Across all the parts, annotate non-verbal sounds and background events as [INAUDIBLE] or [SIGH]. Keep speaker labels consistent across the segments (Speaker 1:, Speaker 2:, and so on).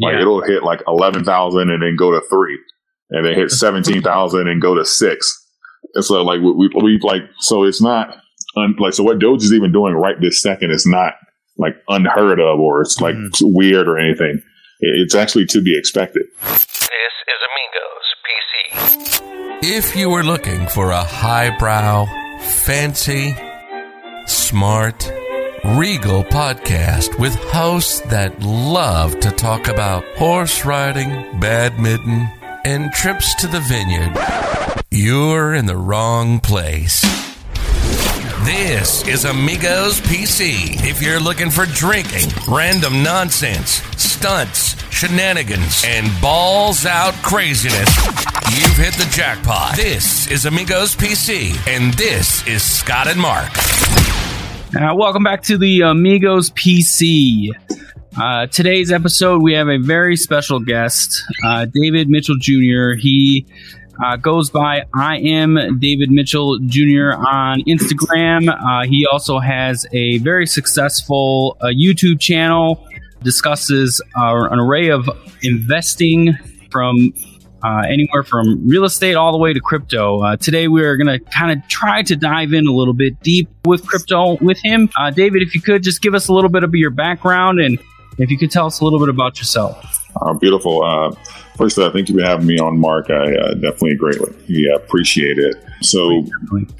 Speaker 1: Like
Speaker 2: Yeah.
Speaker 1: it'll hit like eleven thousand and then go to three, and then hit [LAUGHS] seventeen thousand and go to six. And so like we, we, we like so it's not un, like so what Doge is even doing right this second is not like unheard of or it's like
Speaker 2: Mhm.
Speaker 1: weird or anything. It- It's actually to be expected.
Speaker 3: This is Amigos PC.
Speaker 4: If you were looking for a highbrow, fancy, smart, regal podcast with hosts that love to talk about horse riding, badminton, and trips to the vineyard, you're in the wrong place. This is Amigos PC. If you're looking for drinking, random nonsense, stunts, shenanigans, and balls out craziness, you've hit the jackpot. This is Amigos PC, and this is Scott and Mark.
Speaker 2: Uh, welcome back to the Amigos PC. Uh, today's episode, we have a very special guest, uh, David Mitchell Jr. He uh, goes by I am David Mitchell Jr. on Instagram. Uh, he also has a very successful uh, YouTube channel, discusses an array of investing from uh, anywhere from real estate all the way to crypto. Uh, today, we're going to kind of try to dive in a little bit deep with crypto with him. Uh, David, if you could just give us a little bit of your background and if you could tell us a little bit about yourself.
Speaker 1: Uh, beautiful. Uh, first, uh, thank you for having me on, Mark. I uh, definitely greatly yeah, appreciate it. So,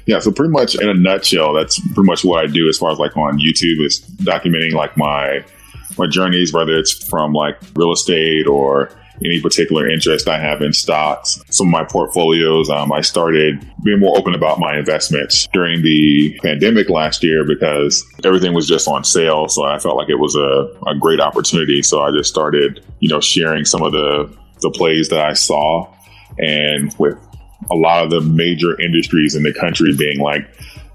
Speaker 1: yeah, so pretty much in a nutshell, that's pretty much what I do as far as like on YouTube is documenting like my my journeys, whether it's from like real estate or any particular interest I have in stocks. Some of my portfolios, um, I started being more open about my investments during the pandemic last year because everything was just on sale. So I felt like it was a, a great opportunity. So I just started, you know, sharing some of the, the plays that I saw and with a lot of the major industries in the country being like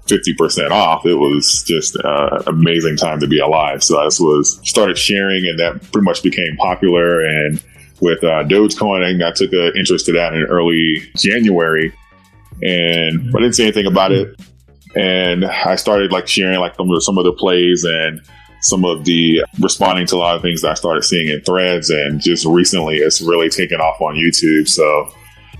Speaker 1: 50% off. It was just an amazing time to be alive. So I just was started sharing and that pretty much became popular. And with uh, Dogecoin, I took an interest to that in early January and I didn't say anything about it. And I started like sharing like some of, some of the plays and some of the responding to a lot of things that I started seeing in threads. And just recently, it's really taken off on YouTube. So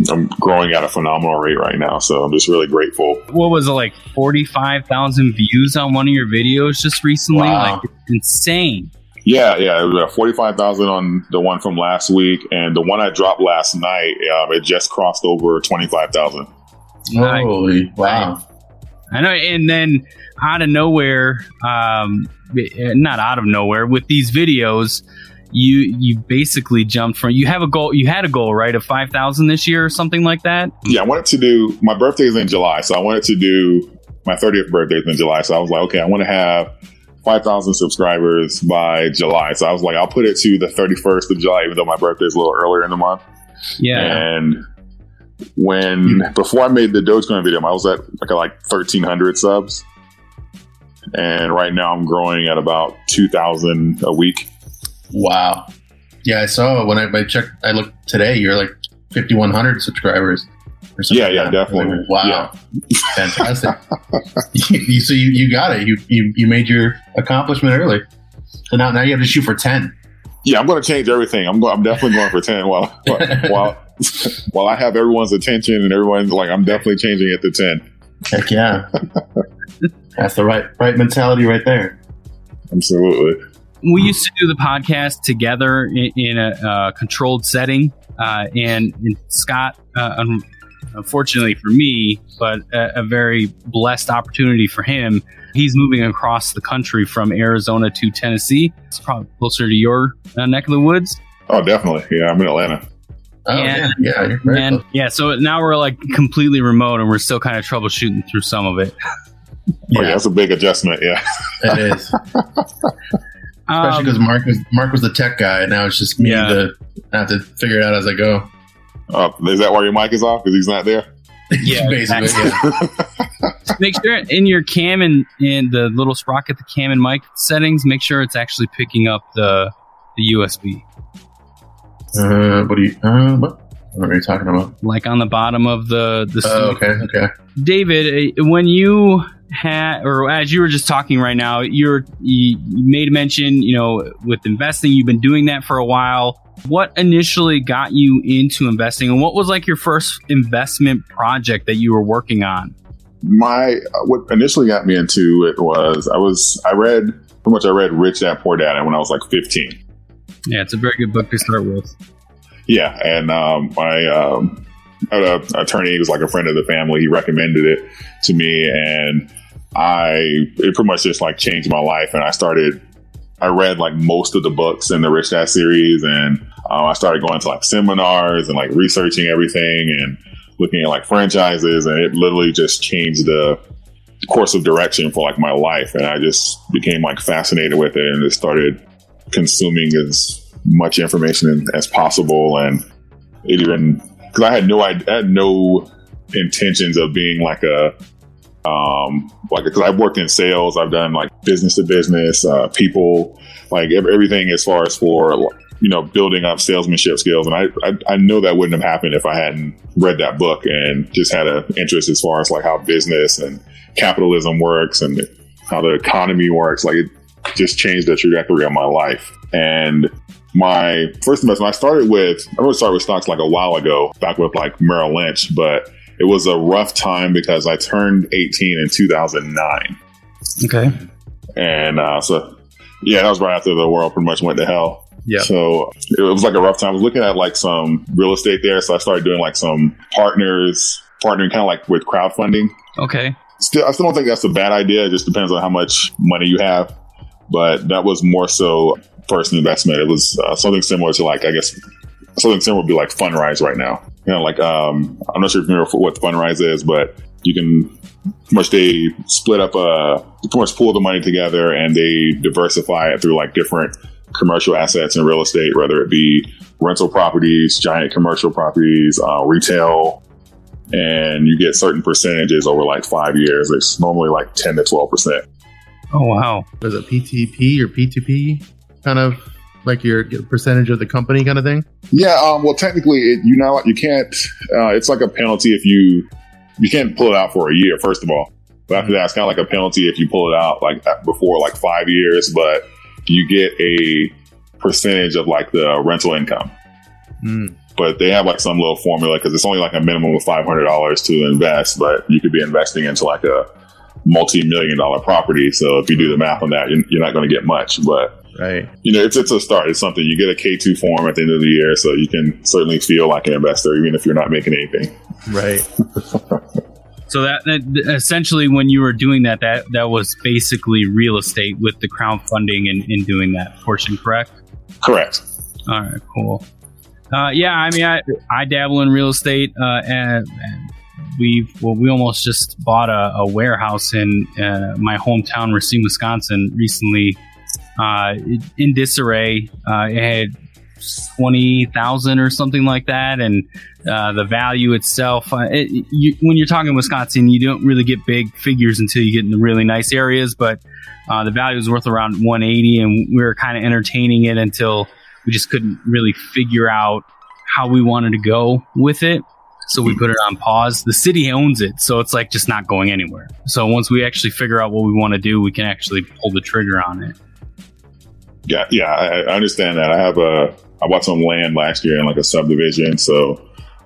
Speaker 1: I'm growing at a phenomenal rate right now. So I'm just really grateful.
Speaker 2: What was it, like 45,000 views on one of your videos just recently?
Speaker 1: Wow.
Speaker 2: Like, insane.
Speaker 1: Yeah, yeah, it was uh, 45,000 on the one from last week. And the one I dropped last night, um, it just crossed over 25,000.
Speaker 5: Holy wow!
Speaker 2: I know, and then out of nowhere, um, eh, not out of nowhere, with these videos, you you basically jumped from you have a goal, you had a goal, right, of five thousand this year or something like that.
Speaker 1: Yeah, I wanted to do my birthday is in July, so I wanted to do my 30th birthday is in July. So I was like, okay, I want to have 5,000 subscribers by July. So I was like, I'll put it to the 31st of July, even though my birthday is a little earlier in the month.
Speaker 2: Yeah,
Speaker 1: And when before I made the Dogecoin video, I was at like like 1,300 subs, and right now I'm growing at about 2,000 a week.
Speaker 5: Wow! Yeah, I saw when I, I checked. I looked today. You're like 5,100 subscribers. Or something
Speaker 1: Yeah, yeah,
Speaker 5: that.
Speaker 1: definitely.
Speaker 5: Wow, fantastic! [LAUGHS] [LAUGHS] you, so you, you got it. You, you you made your accomplishment early. So now now you have to shoot for 10.
Speaker 1: Yeah, I'm going to change everything. I'm go- I'm definitely going for 10 [LAUGHS] while while while I have everyone's attention and everyone's like, I'm definitely changing it to 10.
Speaker 5: Heck yeah! That's the right right mentality right there.
Speaker 1: Absolutely.
Speaker 2: we used to do the podcast together in, in a uh, controlled setting, uh, and, and Scott, uh, un- unfortunately for me, but a, a very blessed opportunity for him. He's moving across the country from Arizona to Tennessee. It's probably closer to your uh, neck of the woods.
Speaker 1: Oh, definitely. Yeah, I'm in Atlanta.
Speaker 5: Oh
Speaker 2: Yeah.
Speaker 5: yeah, yeah.
Speaker 2: And yeah, so now we're like completely remote, and we're still kind of troubleshooting through some of it.
Speaker 1: Oh, yeah,
Speaker 5: yeah,
Speaker 1: that's a big adjustment. Yeah.
Speaker 5: it is. [LAUGHS] Especially
Speaker 2: Um,
Speaker 5: because Mark was Mark was the tech guy, and now it's just me.
Speaker 2: Yeah.
Speaker 5: The I have to figure it out as I go.
Speaker 1: Oh, is that why your mic is off? Because he's not there?
Speaker 2: Yeah, [LAUGHS]
Speaker 5: basically. Yeah.
Speaker 2: make sure in your cam and in the little sprocket, the cam and mic settings, make sure it's actually picking up the the USB.
Speaker 5: Uh, what do you? Uh, what? What are you talking about?
Speaker 2: like on the bottom of the the
Speaker 5: Oh,
Speaker 2: studio.
Speaker 5: okay, okay.
Speaker 2: David, uh, when you had, or as you were just talking right now, you're you, you made mention, you know, with investing, you've been doing that for a while. What initially got you into investing, and what was like your first investment project that you were working on?
Speaker 1: My what initially got me into it was I was I read pretty much I read Rich Dad Poor Dad when I was like 15.
Speaker 2: Yeah, it's a very good book to start with.
Speaker 1: Yeah, and um, my um, uh, attorney was like a friend of the family. He recommended it to me, and I it pretty much just like changed my life. And I started. I read like most of the books in the Rich Dad series, and um, I started going to like seminars and like researching everything and looking at like franchises, and it literally just changed the course of direction for like my life. And I just became like fascinated with it, and just started consuming as much information as possible. And it even because I had no I had no intentions of being like a um like because I've worked in sales, I've done like business to business, uh, people like everything as far as for you know building up salesmanship skills, and I, I I know that wouldn't have happened if I hadn't read that book and just had an interest as far as like how business and capitalism works and how the economy works. Like it just changed the trajectory of my life and my first investment, I started with, I really started with stocks like a while ago, back with like Merrill Lynch, but it was a rough time because I turned 18 in 2009.
Speaker 2: Okay.
Speaker 1: And uh, so, yeah, that was right after the world pretty much went to hell.
Speaker 2: Yeah.
Speaker 1: So it was like a rough time. I was looking at like some real estate there. So I started doing like some partners, partnering kind of like with crowdfunding.
Speaker 2: Okay.
Speaker 1: Still, I still don't think that's a bad idea. It just depends on how much money you have. But that was more so first investment. It was uh, something similar to like I guess something similar would be like Fundrise right now. You know, like um, I'm not sure if you remember what Fundrise is, but you can pretty much they split up uh pretty much pull the money together and they diversify it through like different commercial assets and real estate, whether it be rental properties, giant commercial properties, uh, retail, and you get certain percentages over like five years. It's normally like 10 to 12 percent.
Speaker 2: Oh wow!
Speaker 5: Is it PTP or P2P? kind of like your, your percentage of the company kind of thing?
Speaker 1: Yeah. Um, well, technically, it, you know, you can't. Uh, it's like a penalty if you you can't pull it out for a year. First of all, but after that, it's kind of like a penalty if you pull it out like before like five years. But you get a percentage of like the rental income. Mm. But they have like some little formula because it's only like a minimum of five hundred dollars to invest, but you could be investing into like a multi-million dollar property. So if you do the math on that, you're, not going to get much. But
Speaker 5: Right.
Speaker 1: You know, it's it's a start. It's something you get a K two form at the end of the year, so you can certainly feel like an investor, even if you're not making anything.
Speaker 5: Right. [LAUGHS]
Speaker 2: so that, that, essentially, when you were doing that, that that was basically real estate with the crowdfunding and, and doing that portion, correct?
Speaker 1: Correct.
Speaker 2: All right. Cool. Uh, yeah, I mean, I I dabble in real estate, uh, and, and we well, we almost just bought a, a warehouse in uh, my hometown, Racine, Wisconsin, recently uh, in disarray. Uh, it had twenty thousand or something like that, and uh, the value itself. Uh, it, you, when you're talking Wisconsin, you don't really get big figures until you get in the really nice areas, but uh, the value was worth around 180, and we were kind of entertaining it until we just couldn't really figure out how we wanted to go with it. So we put it on pause. The city owns it, so it's like just not going anywhere. So once we actually figure out what we want to do, we can actually pull the trigger on it.
Speaker 1: Yeah, yeah, I understand that. I have a I bought some land last year in like a subdivision, so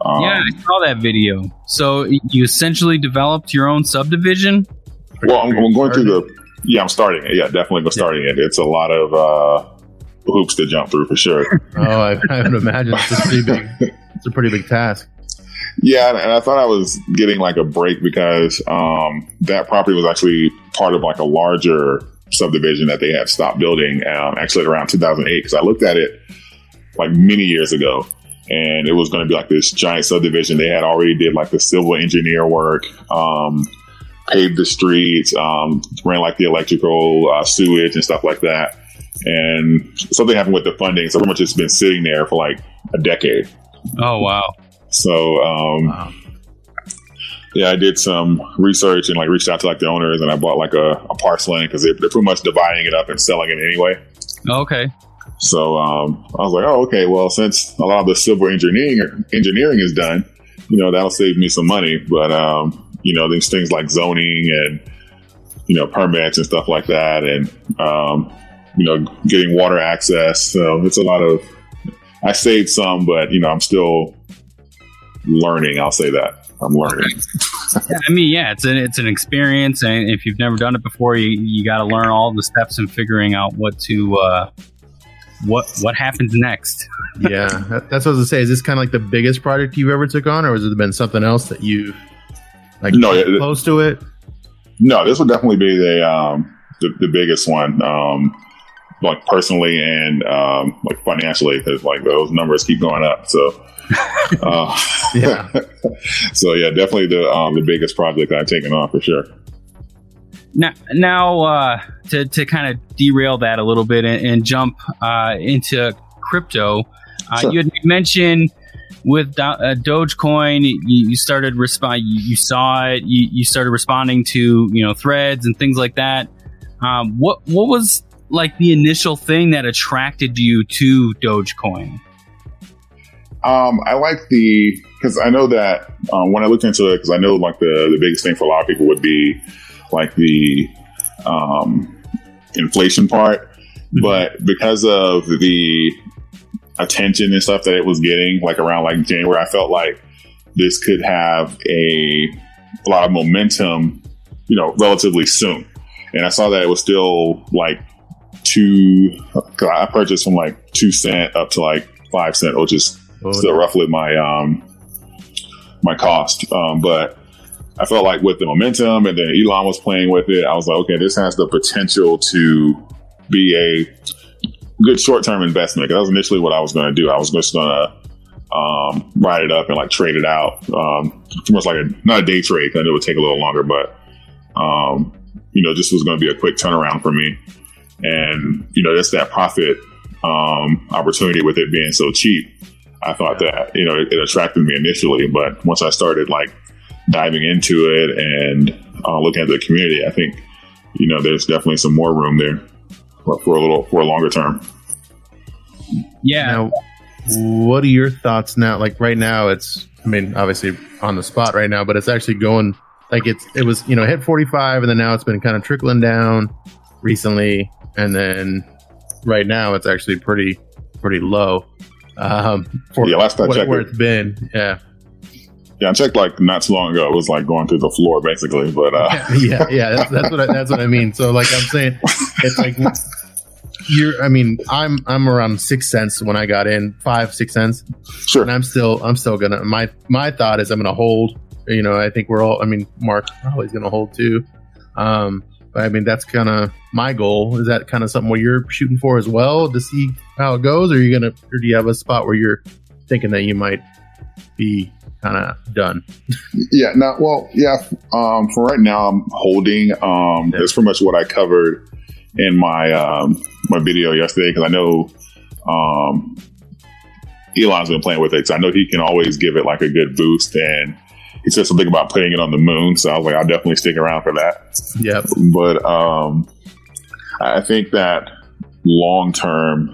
Speaker 2: um, yeah, I saw that video. So you essentially developed your own subdivision.
Speaker 1: Well, I'm, I'm going through the yeah, I'm starting it. Yeah, definitely starting it. It's a lot of uh, hoops to jump through for sure. [LAUGHS]
Speaker 5: oh, I, I would imagine it's a pretty big. It's a pretty big task.
Speaker 1: Yeah, and I thought I was getting like a break because um, that property was actually part of like a larger subdivision that they had stopped building um, actually around 2008 because I looked at it like many years ago and it was going to be like this giant subdivision. They had already did like the civil engineer work, um, paved the streets, um, ran like the electrical uh, sewage and stuff like that. And something happened with the funding, so pretty much it's been sitting there for like a decade.
Speaker 2: Oh wow!
Speaker 1: So um, wow yeah, I did some research and like reached out to like the owners and I bought like a, a parcel because they're, they're pretty much dividing it up and selling it anyway.
Speaker 2: Okay.
Speaker 1: So um, I was like, oh, okay. Well, since a lot of the civil engineering engineering is done, you know, that'll save me some money. But um, you know, these things like zoning and you know, permits and stuff like that, and um, you know, getting water access. So it's a lot of. I saved some, but you know, I'm still learning. I'll say that I'm learning.
Speaker 2: I mean, yeah, it's an it's an experience, and if you've never done it before, you you got to learn all the steps and figuring out what to uh, what what happens next.
Speaker 6: yeah, that- that's what I was gonna say. Is this kind of like the biggest project you've ever took on, or has it been something else that you like
Speaker 1: No, it-
Speaker 6: close to it?
Speaker 1: No, this would definitely be the um, the, the biggest one, um, like personally and um, like financially, because like those numbers keep going up. So, uh, [LAUGHS]
Speaker 6: Yeah. [LAUGHS]
Speaker 1: so yeah, definitely the um, the biggest project I've taken on for sure.
Speaker 2: Now, now uh, to to kind of derail that a little bit and, and jump uh, into crypto, uh,
Speaker 1: Sure.
Speaker 2: you had mentioned with Do- uh, Dogecoin, you, you started respond. You, you saw it. You, you started responding to you know threads and things like that. Um, what what was like the initial thing that attracted you to Dogecoin?
Speaker 1: Um, I like the because I know that um, when I looked into it, because I know like the the biggest thing for a lot of people would be like the um, inflation part, but because of the attention and stuff that it was getting, like around like January, I felt like this could have a, a lot of momentum, you know, relatively soon. And I saw that it was still like two. Cause I purchased from like two cent up to like five cent, which is
Speaker 6: Oh,
Speaker 1: still roughly my um my cost. Um, but I felt like with the momentum and then Elon was playing with it, I was like, okay, this has the potential to be a good short term investment. 'Cause that was initially what I was going to do. I was just going to um, ride it up and like trade it out. Um, much like a not a day trade. 'cause it would take a little longer, but um, you know, this was going to be a quick turnaround for me. And you know, just that profit um, opportunity with it being so cheap. I thought that you know it, it attracted me initially, but once I started like diving into it and uh, looking at the community, I think you know there's definitely some more room there for, for a little for a longer term.
Speaker 2: Yeah,
Speaker 6: Now, what are your thoughts now? Like right now, it's I mean, obviously on the spot right now, but it's actually going like it's it was you know hit 45, and then now it's been kind of trickling down recently, and then right now it's actually pretty pretty low. Um, for
Speaker 1: Yeah, last I
Speaker 6: what-
Speaker 1: checked
Speaker 6: where it's been, yeah,
Speaker 1: Yeah, I checked like not too long ago. It was like going through the floor basically, but uh, [LAUGHS]
Speaker 6: yeah, yeah. That's, that's what I, that's what I mean. So like I'm saying, it's like you're. I mean, I'm I'm around six cents when I got in, five six cents,
Speaker 1: sure.
Speaker 6: and I'm still I'm still gonna. My my thought is I'm gonna hold. You know, I think we're all. I mean, Mark probably is gonna hold too. Um, but I mean, that's kind of my goal. Is that kind of something where you're shooting for as well to see how it goes, or are you gonna, or do you have a spot where you're thinking that you might be kind of done?
Speaker 1: Yeah, Now, well, yeah. Um, for right now, I'm holding. Um, That's pretty much what I covered in my um, my video yesterday because I know um, Elon's been playing with it. So I know he can always give it like a good boost, and he said something about putting it on the moon. So I was like, I'll definitely stick around for that.
Speaker 6: Yep.
Speaker 1: But um, I think that long term,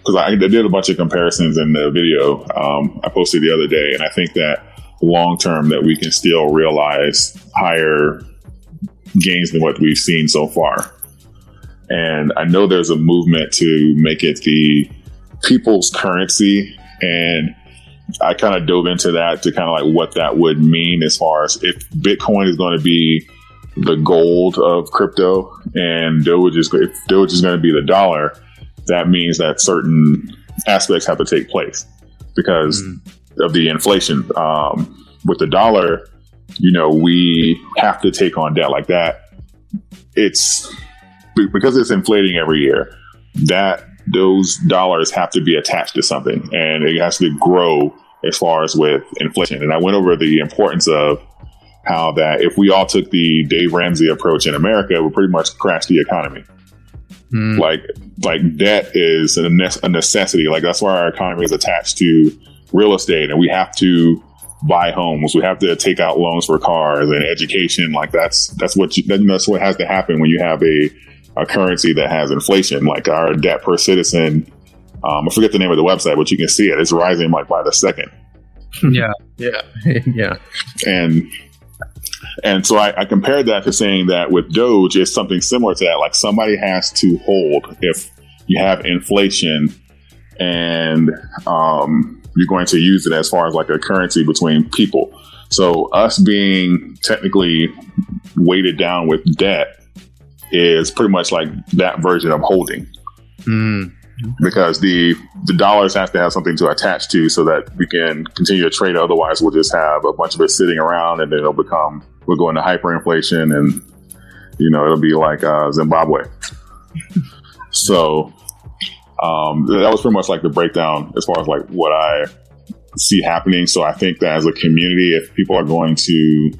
Speaker 1: because I, I did a bunch of comparisons in the video um, I posted the other day, and I think that long term that we can still realize higher gains than what we've seen so far. And I know there's a movement to make it the people's currency, and I kind of dove into that to kind of like what that would mean as far as if Bitcoin is going to be the gold of crypto and Doge is Doge is going to be the dollar, that means that certain aspects have to take place because of the inflation. Um, with the dollar, you know, we have to take on debt like that. It's because it's inflating every year. That those dollars have to be attached to something, and it has to grow as far as with inflation. And I went over the importance of how that if we all took the Dave Ramsey approach in America, it would pretty much crash the economy.
Speaker 6: Mm,
Speaker 1: Like, like debt is a, ne- a necessity. Like that's why our economy is attached to real estate, and we have to buy homes. We have to take out loans for cars and education. Like that's that's what you, that's what has to happen when you have a a currency that has inflation. Like our debt per citizen. Um, I forget the name of the website, but you can see it. It's rising like by the second. [LAUGHS]
Speaker 2: yeah.
Speaker 6: yeah. [LAUGHS] yeah.
Speaker 1: and And so I, I compared that to saying that with Doge, it's something similar to that. Like somebody has to hold if you have inflation and um, you're going to use it as far as like a currency between people. So us being technically weighted down with debt is pretty much like that version of holding
Speaker 6: Mm.
Speaker 1: because the the dollars have to have something to attach to so that we can continue to trade. Otherwise, we'll just have a bunch of it sitting around, and then it'll become we'll go into hyperinflation, and you know it'll be like uh, Zimbabwe. [LAUGHS] so um, that was pretty much like the breakdown as far as like what I see happening. So I think that as a community, if people are going to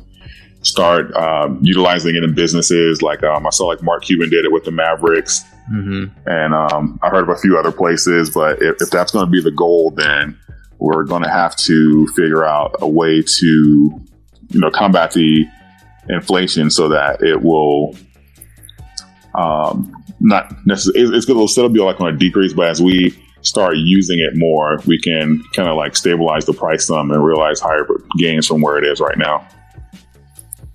Speaker 1: start um, utilizing it in businesses, like um, I saw like Mark Cuban did it with the Mavericks
Speaker 6: hmm
Speaker 1: and um, I heard of a few other places. But if, if that's going to be the goal, then we're going to have to figure out a way to, you know, combat the inflation so that it will um, not necessarily. It's going to still be like on a decrease, but as we start using it more, we can kind of like stabilize the price some and realize higher gains from where it is right now.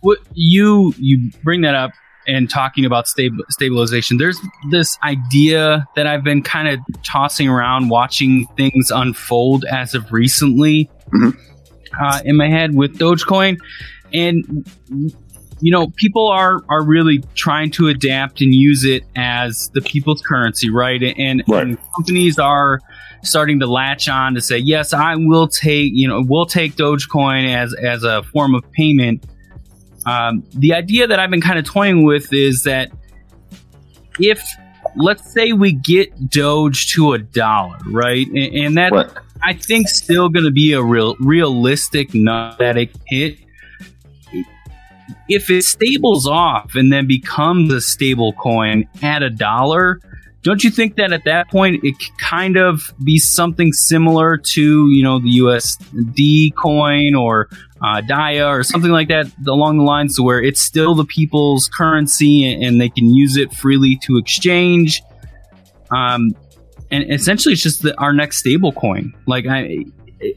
Speaker 2: what you you bring that up and talking about stab- stabilization there's this idea that i've been kind of tossing around watching things unfold as of recently
Speaker 1: Mhm.
Speaker 2: uh, in my head with dogecoin and you know people are are really trying to adapt and use it as the people's currency right and,
Speaker 1: Right.
Speaker 2: and companies are starting to latch on to say yes i will take you know we'll take dogecoin as as a form of payment um, the idea that I've been kind of toying with is that if, let's say, we get Doge to a dollar, right, and, and that
Speaker 1: Right.
Speaker 2: I think still going to be a real realistic nuthetic hit. If it stables off and then becomes a stable coin at a dollar, don't you think that at that point it could kind of be something similar to you know the USD coin or uh, DAI or something like that along the lines to where it's still the people's currency and, they can use it freely to exchange. Um, and essentially, it's just the, our next stable coin. Like I,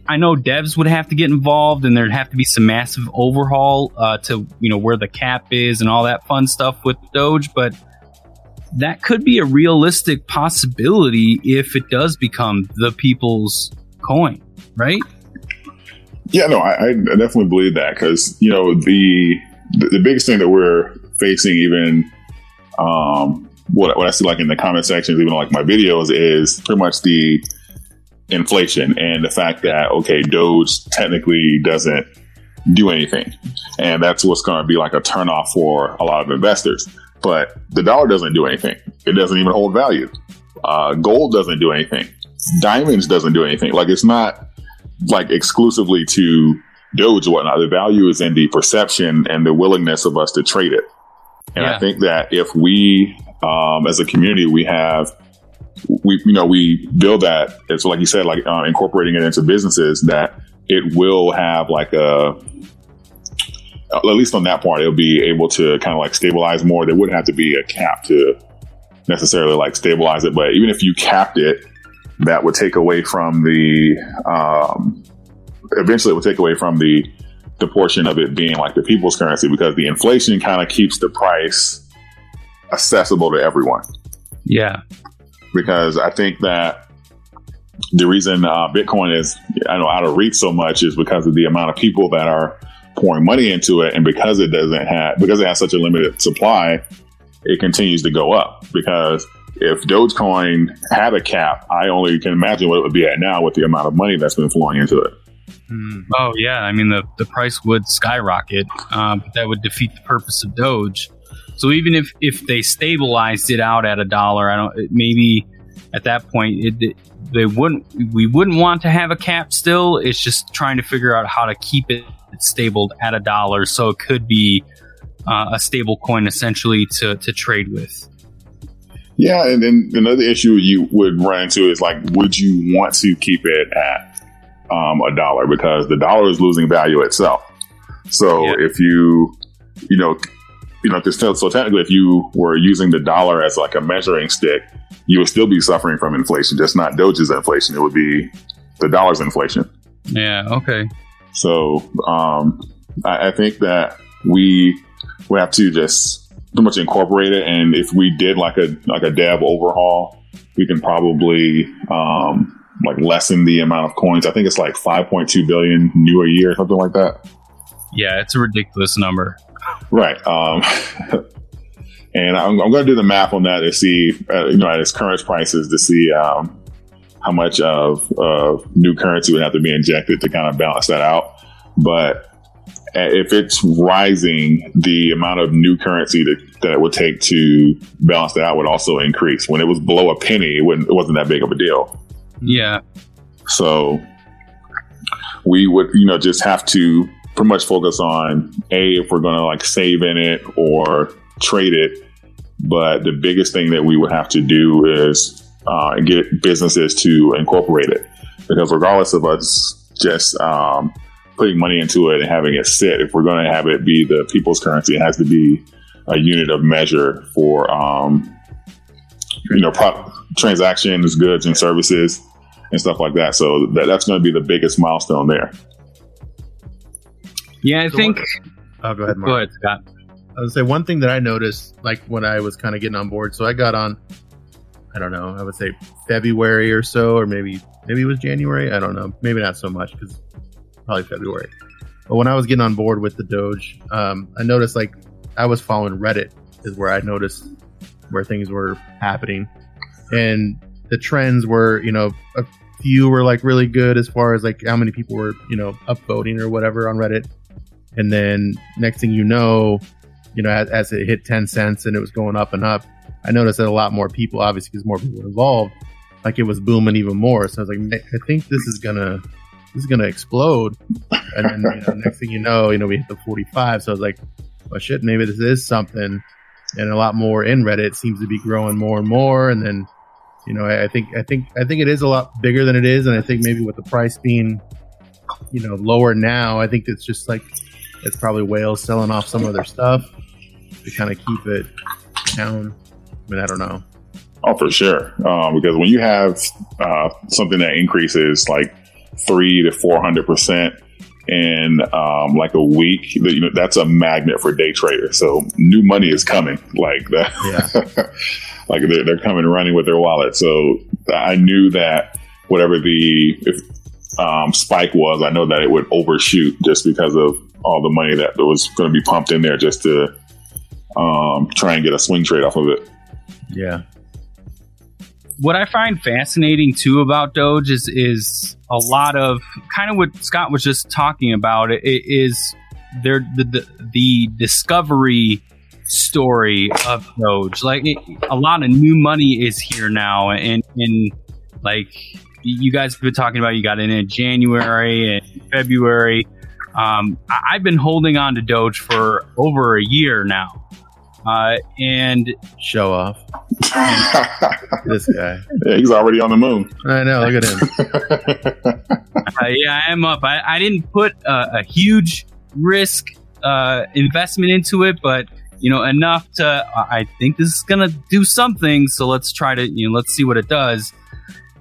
Speaker 2: I know devs would have to get involved, and there'd have to be some massive overhaul uh, to you know where the cap is and all that fun stuff with Doge, but that could be a realistic possibility if it does become the people's coin, right?
Speaker 1: Yeah, no, I, I definitely believe that because you know the, the biggest thing that we're facing, even um, what what I see like in the comment sections, even like my videos, is pretty much the inflation and the fact that okay, Doge technically doesn't do anything, and that's what's going to be like a turnoff for a lot of investors. But the dollar doesn't do anything; it doesn't even hold value. Uh, gold doesn't do anything. Diamonds doesn't do anything. Like it's not like exclusively to Doge or whatnot. The value is in the perception and the willingness of us to trade it. And
Speaker 2: Yeah.
Speaker 1: I think that if we, um, as a community, we have, we, you know, we build that. It's like you said, like uh, incorporating it into businesses that it will have like a, at least on that part, it'll be able to kind of like stabilize more. There wouldn't have to be a cap to necessarily like stabilize it. But even if you capped it, that would take away from the um, eventually it would take away from the the portion of it being like the people's currency because the inflation kind of keeps the price accessible to everyone
Speaker 2: Yeah.
Speaker 1: Because I think that the reason uh, Bitcoin is I know out of reach so much is because of the amount of people that are pouring money into it, and because it doesn't have because it has such a limited supply, it continues to go up. Because if Dogecoin had a cap, I only can imagine what it would be at now with the amount of money that's been flowing into it.
Speaker 2: Oh yeah, I mean the the price would skyrocket, um, but that would defeat the purpose of Doge. So even if if they stabilized it out at a dollar, I don't maybe at that point it, it- they wouldn't we wouldn't want to have a cap still. It's just trying to figure out how to keep it stabled at a dollar, so it could be uh, a stable coin essentially to to trade with.
Speaker 1: Yeah, and then another issue you would run into is like, would you want to keep it at um, a dollar because the dollar is losing value itself. So
Speaker 2: Yeah.
Speaker 1: if you, you know, you know, 'cause so technically, if you were using the dollar as like a measuring stick, you would still be suffering from inflation, just not Doge's inflation. It would be the dollar's inflation.
Speaker 2: Yeah. Okay.
Speaker 1: So um, I, I think that we we have to just pretty much incorporate it. And if we did like a like a dev overhaul, we can probably um, like lessen the amount of coins. I think it's like 5.2 billion new a year, something like that.
Speaker 2: Yeah, it's a ridiculous number.
Speaker 1: Right. Um, [LAUGHS] and I'm, I'm going to do the math on that to see, uh, you know, at its current prices to see um, how much of uh, new currency would have to be injected to kind of balance that out. But if it's rising, the amount of new currency that, that it would take to balance that out would also increase. When it was below a penny, it, it wasn't that big of a deal.
Speaker 2: Yeah.
Speaker 1: So we would, you know, just have to pretty much focus on a if we're going to like save in it or trade it. But the biggest thing that we would have to do is uh, get businesses to incorporate it, because regardless of us just um, putting money into it and having it sit, if we're going to have it be the people's currency, it has to be a unit of measure for um, you know pro- transactions, goods, and services and stuff like that. So that, that's going to be the biggest milestone there.
Speaker 2: Yeah, I
Speaker 6: So
Speaker 2: think.
Speaker 6: what- Oh, go ahead, Mark.
Speaker 2: Go ahead, Scott.
Speaker 6: I would say one thing that I noticed, like when I was kind of getting on board. So I got on, I don't know, I would say February or so, or maybe maybe it was January. I don't know, maybe not so much because probably February. But when I was getting on board with the Doge, um, I noticed like I was following Reddit is where I noticed where things were happening, and the trends were, you know, a few were like really good as far as like how many people were, you know, upvoting or whatever on Reddit. And then next thing you know, you know, as, as it hit 10 cents and it was going up and up, I noticed that a lot more people, obviously, because more people were involved, like it was booming even more. So I was like, I think this is gonna, this is gonna explode. And then you know, next thing you know, you know, we hit the 45. So I was like, well, shit, maybe this is something. And a lot more in Reddit seems to be growing more and more. And then, you know, I, I think, I think, I think it is a lot bigger than it is. And I think maybe with the price being, you know, lower now, I think it's just like it's probably whales selling off some of their stuff to kind of keep it down. I mean, I don't know.
Speaker 1: Oh, for sure. Um, because when you have uh, something that increases like three to four hundred percent in um, like a week, you know, that's a magnet for day traders. So new money is coming. Like that.
Speaker 6: Yeah. [LAUGHS]
Speaker 1: like they're, they're coming running with their wallet. So I knew that whatever the if, um, spike was, I know that it would overshoot just because of all the money that was going to be pumped in there just to um, try and get a swing trade off of it.
Speaker 6: Yeah.
Speaker 2: what I find fascinating too about Doge is is a lot of kind of what Scott was just talking about. It, it is there the, the the discovery story of Doge. Like it, a lot of new money is here now, and and like you guys have been talking about, you got in in January and February. Um, I, I've been holding on to Doge for over a year now, uh, and
Speaker 6: Show off. [LAUGHS] This guy.
Speaker 1: Yeah, he's already on the moon.
Speaker 6: I know. Look at him. [LAUGHS]
Speaker 2: Uh, yeah, I am up. I, I didn't put uh, a huge risk uh, investment into it, but you know enough to. I think this is gonna do something. So let's try to you know let's see what it does.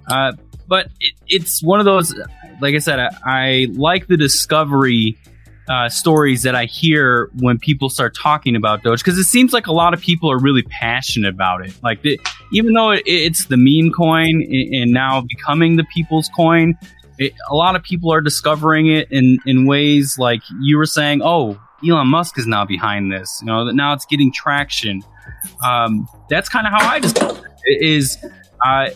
Speaker 2: Uh, but it, it's one of those. Like I said, I, I like the discovery uh, stories that I hear when people start talking about Doge because it seems like a lot of people are really passionate about it. Like the, even though it, it's the meme coin and, and now becoming the people's coin, it, a lot of people are discovering it in, in ways like you were saying, oh, Elon Musk is now behind this. You know, that now it's getting traction. Um, that's kind of how I it. Is uh,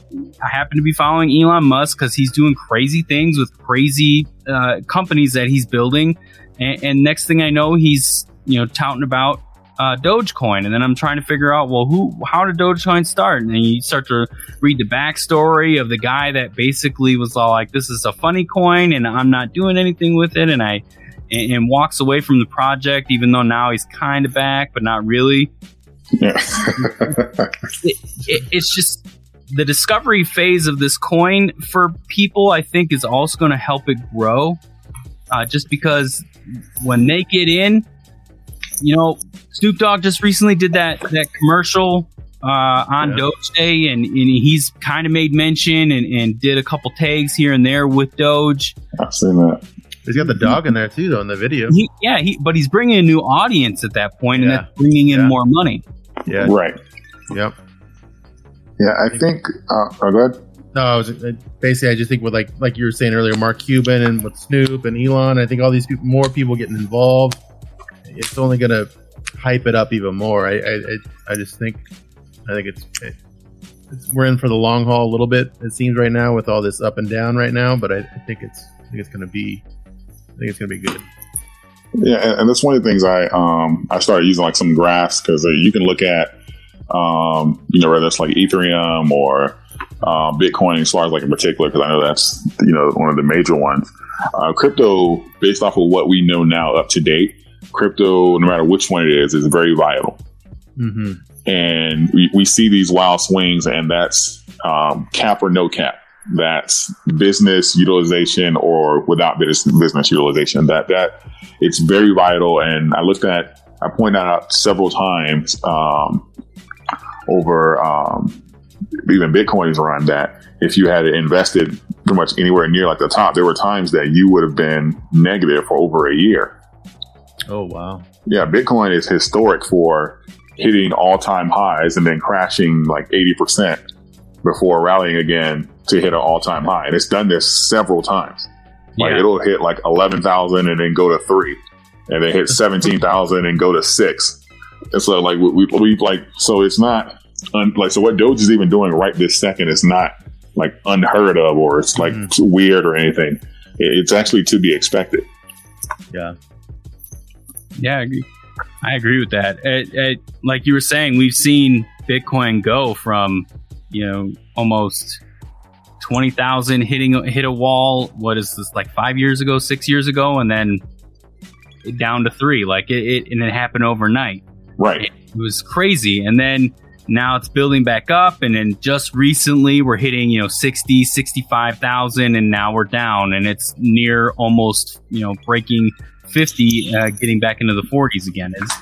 Speaker 2: I happen to be following Elon Musk because he's doing crazy things with crazy uh, companies that he's building, and, and next thing I know, he's you know touting about uh, Dogecoin, and then I'm trying to figure out well, who, how did Dogecoin start? And then you start to read the backstory of the guy that basically was all like, "This is a funny coin, and I'm not doing anything with it," and I and, and walks away from the project, even though now he's kind of back, but not really.
Speaker 1: Yeah. [LAUGHS]
Speaker 2: It, it, it's just the discovery phase of this coin for people. I think is also going to help it grow, uh, just because when they get in, you know, Snoop Dogg just recently did that that commercial uh, on
Speaker 6: Yeah.
Speaker 2: Doge Day, and, and he's kind of made mention and, and did a couple tags here and there with Doge.
Speaker 1: I've seen that.
Speaker 6: He's got the dog in there too, though, in the video.
Speaker 2: He, yeah, he, but he's bringing a new audience at that point, and
Speaker 6: Yeah.
Speaker 2: that's bringing in
Speaker 6: Yeah.
Speaker 2: more money.
Speaker 6: Yeah.
Speaker 1: Right.
Speaker 6: Yep.
Speaker 1: Yeah, I think. Uh, oh, go ahead.
Speaker 6: No, I was basically I just think with like like you were saying earlier, Mark Cuban and with Snoop and Elon, I think all these people, more people getting involved, it's only going to hype it up even more. I I, I, just think I think it's, it, it's we're in for the long haul a little bit. It seems right now with all this up and down right now, but I, I think it's I think it's going to be I think it's going to be good.
Speaker 1: Yeah, and, and that's one of the things I um I started using like some graphs because uh, you can look at um you know whether it's like Ethereum or uh, Bitcoin as far as like in particular because I know that's you know one of the major ones. Uh, crypto, based off of what we know now up to date, crypto, no matter which one it is, is very vital.
Speaker 6: Mm-hmm.
Speaker 1: and we, we see these wild swings, and that's um, cap or no cap. That's business utilization or without business business utilization. That that it's very vital. And I looked at, I pointed out several times um, over um, even Bitcoin's run that if you had invested pretty much anywhere near like the top, there were times that you would have been negative for over a year.
Speaker 6: Oh wow!
Speaker 1: Yeah, Bitcoin is historic for hitting all time highs and then crashing like 80% before rallying again to hit an all time high. And it's done this several times. Like
Speaker 2: Yeah.
Speaker 1: it'll hit like 11,000 and then go to three, and then hit [LAUGHS] 17,000 and go to six. And so, like, we, we, we like, so it's not un, like, so what Doge is even doing right this second is not like unheard of or it's like
Speaker 6: Mhm.
Speaker 1: weird or anything. It- It's actually to be expected.
Speaker 6: Yeah,
Speaker 2: Yeah, I agree, I agree with that. It, it, like you were saying, we've seen Bitcoin go from you know almost twenty thousand hitting hit a wall. What is this like five years ago, six years ago, and then down to three. Like it, it and it happened overnight.
Speaker 1: Right.
Speaker 2: It was crazy, and then now it's building back up, and then just recently we're hitting you know 60, 65,000, and now we're down, and it's near almost you know breaking 50, uh, getting back into the 40s again. It's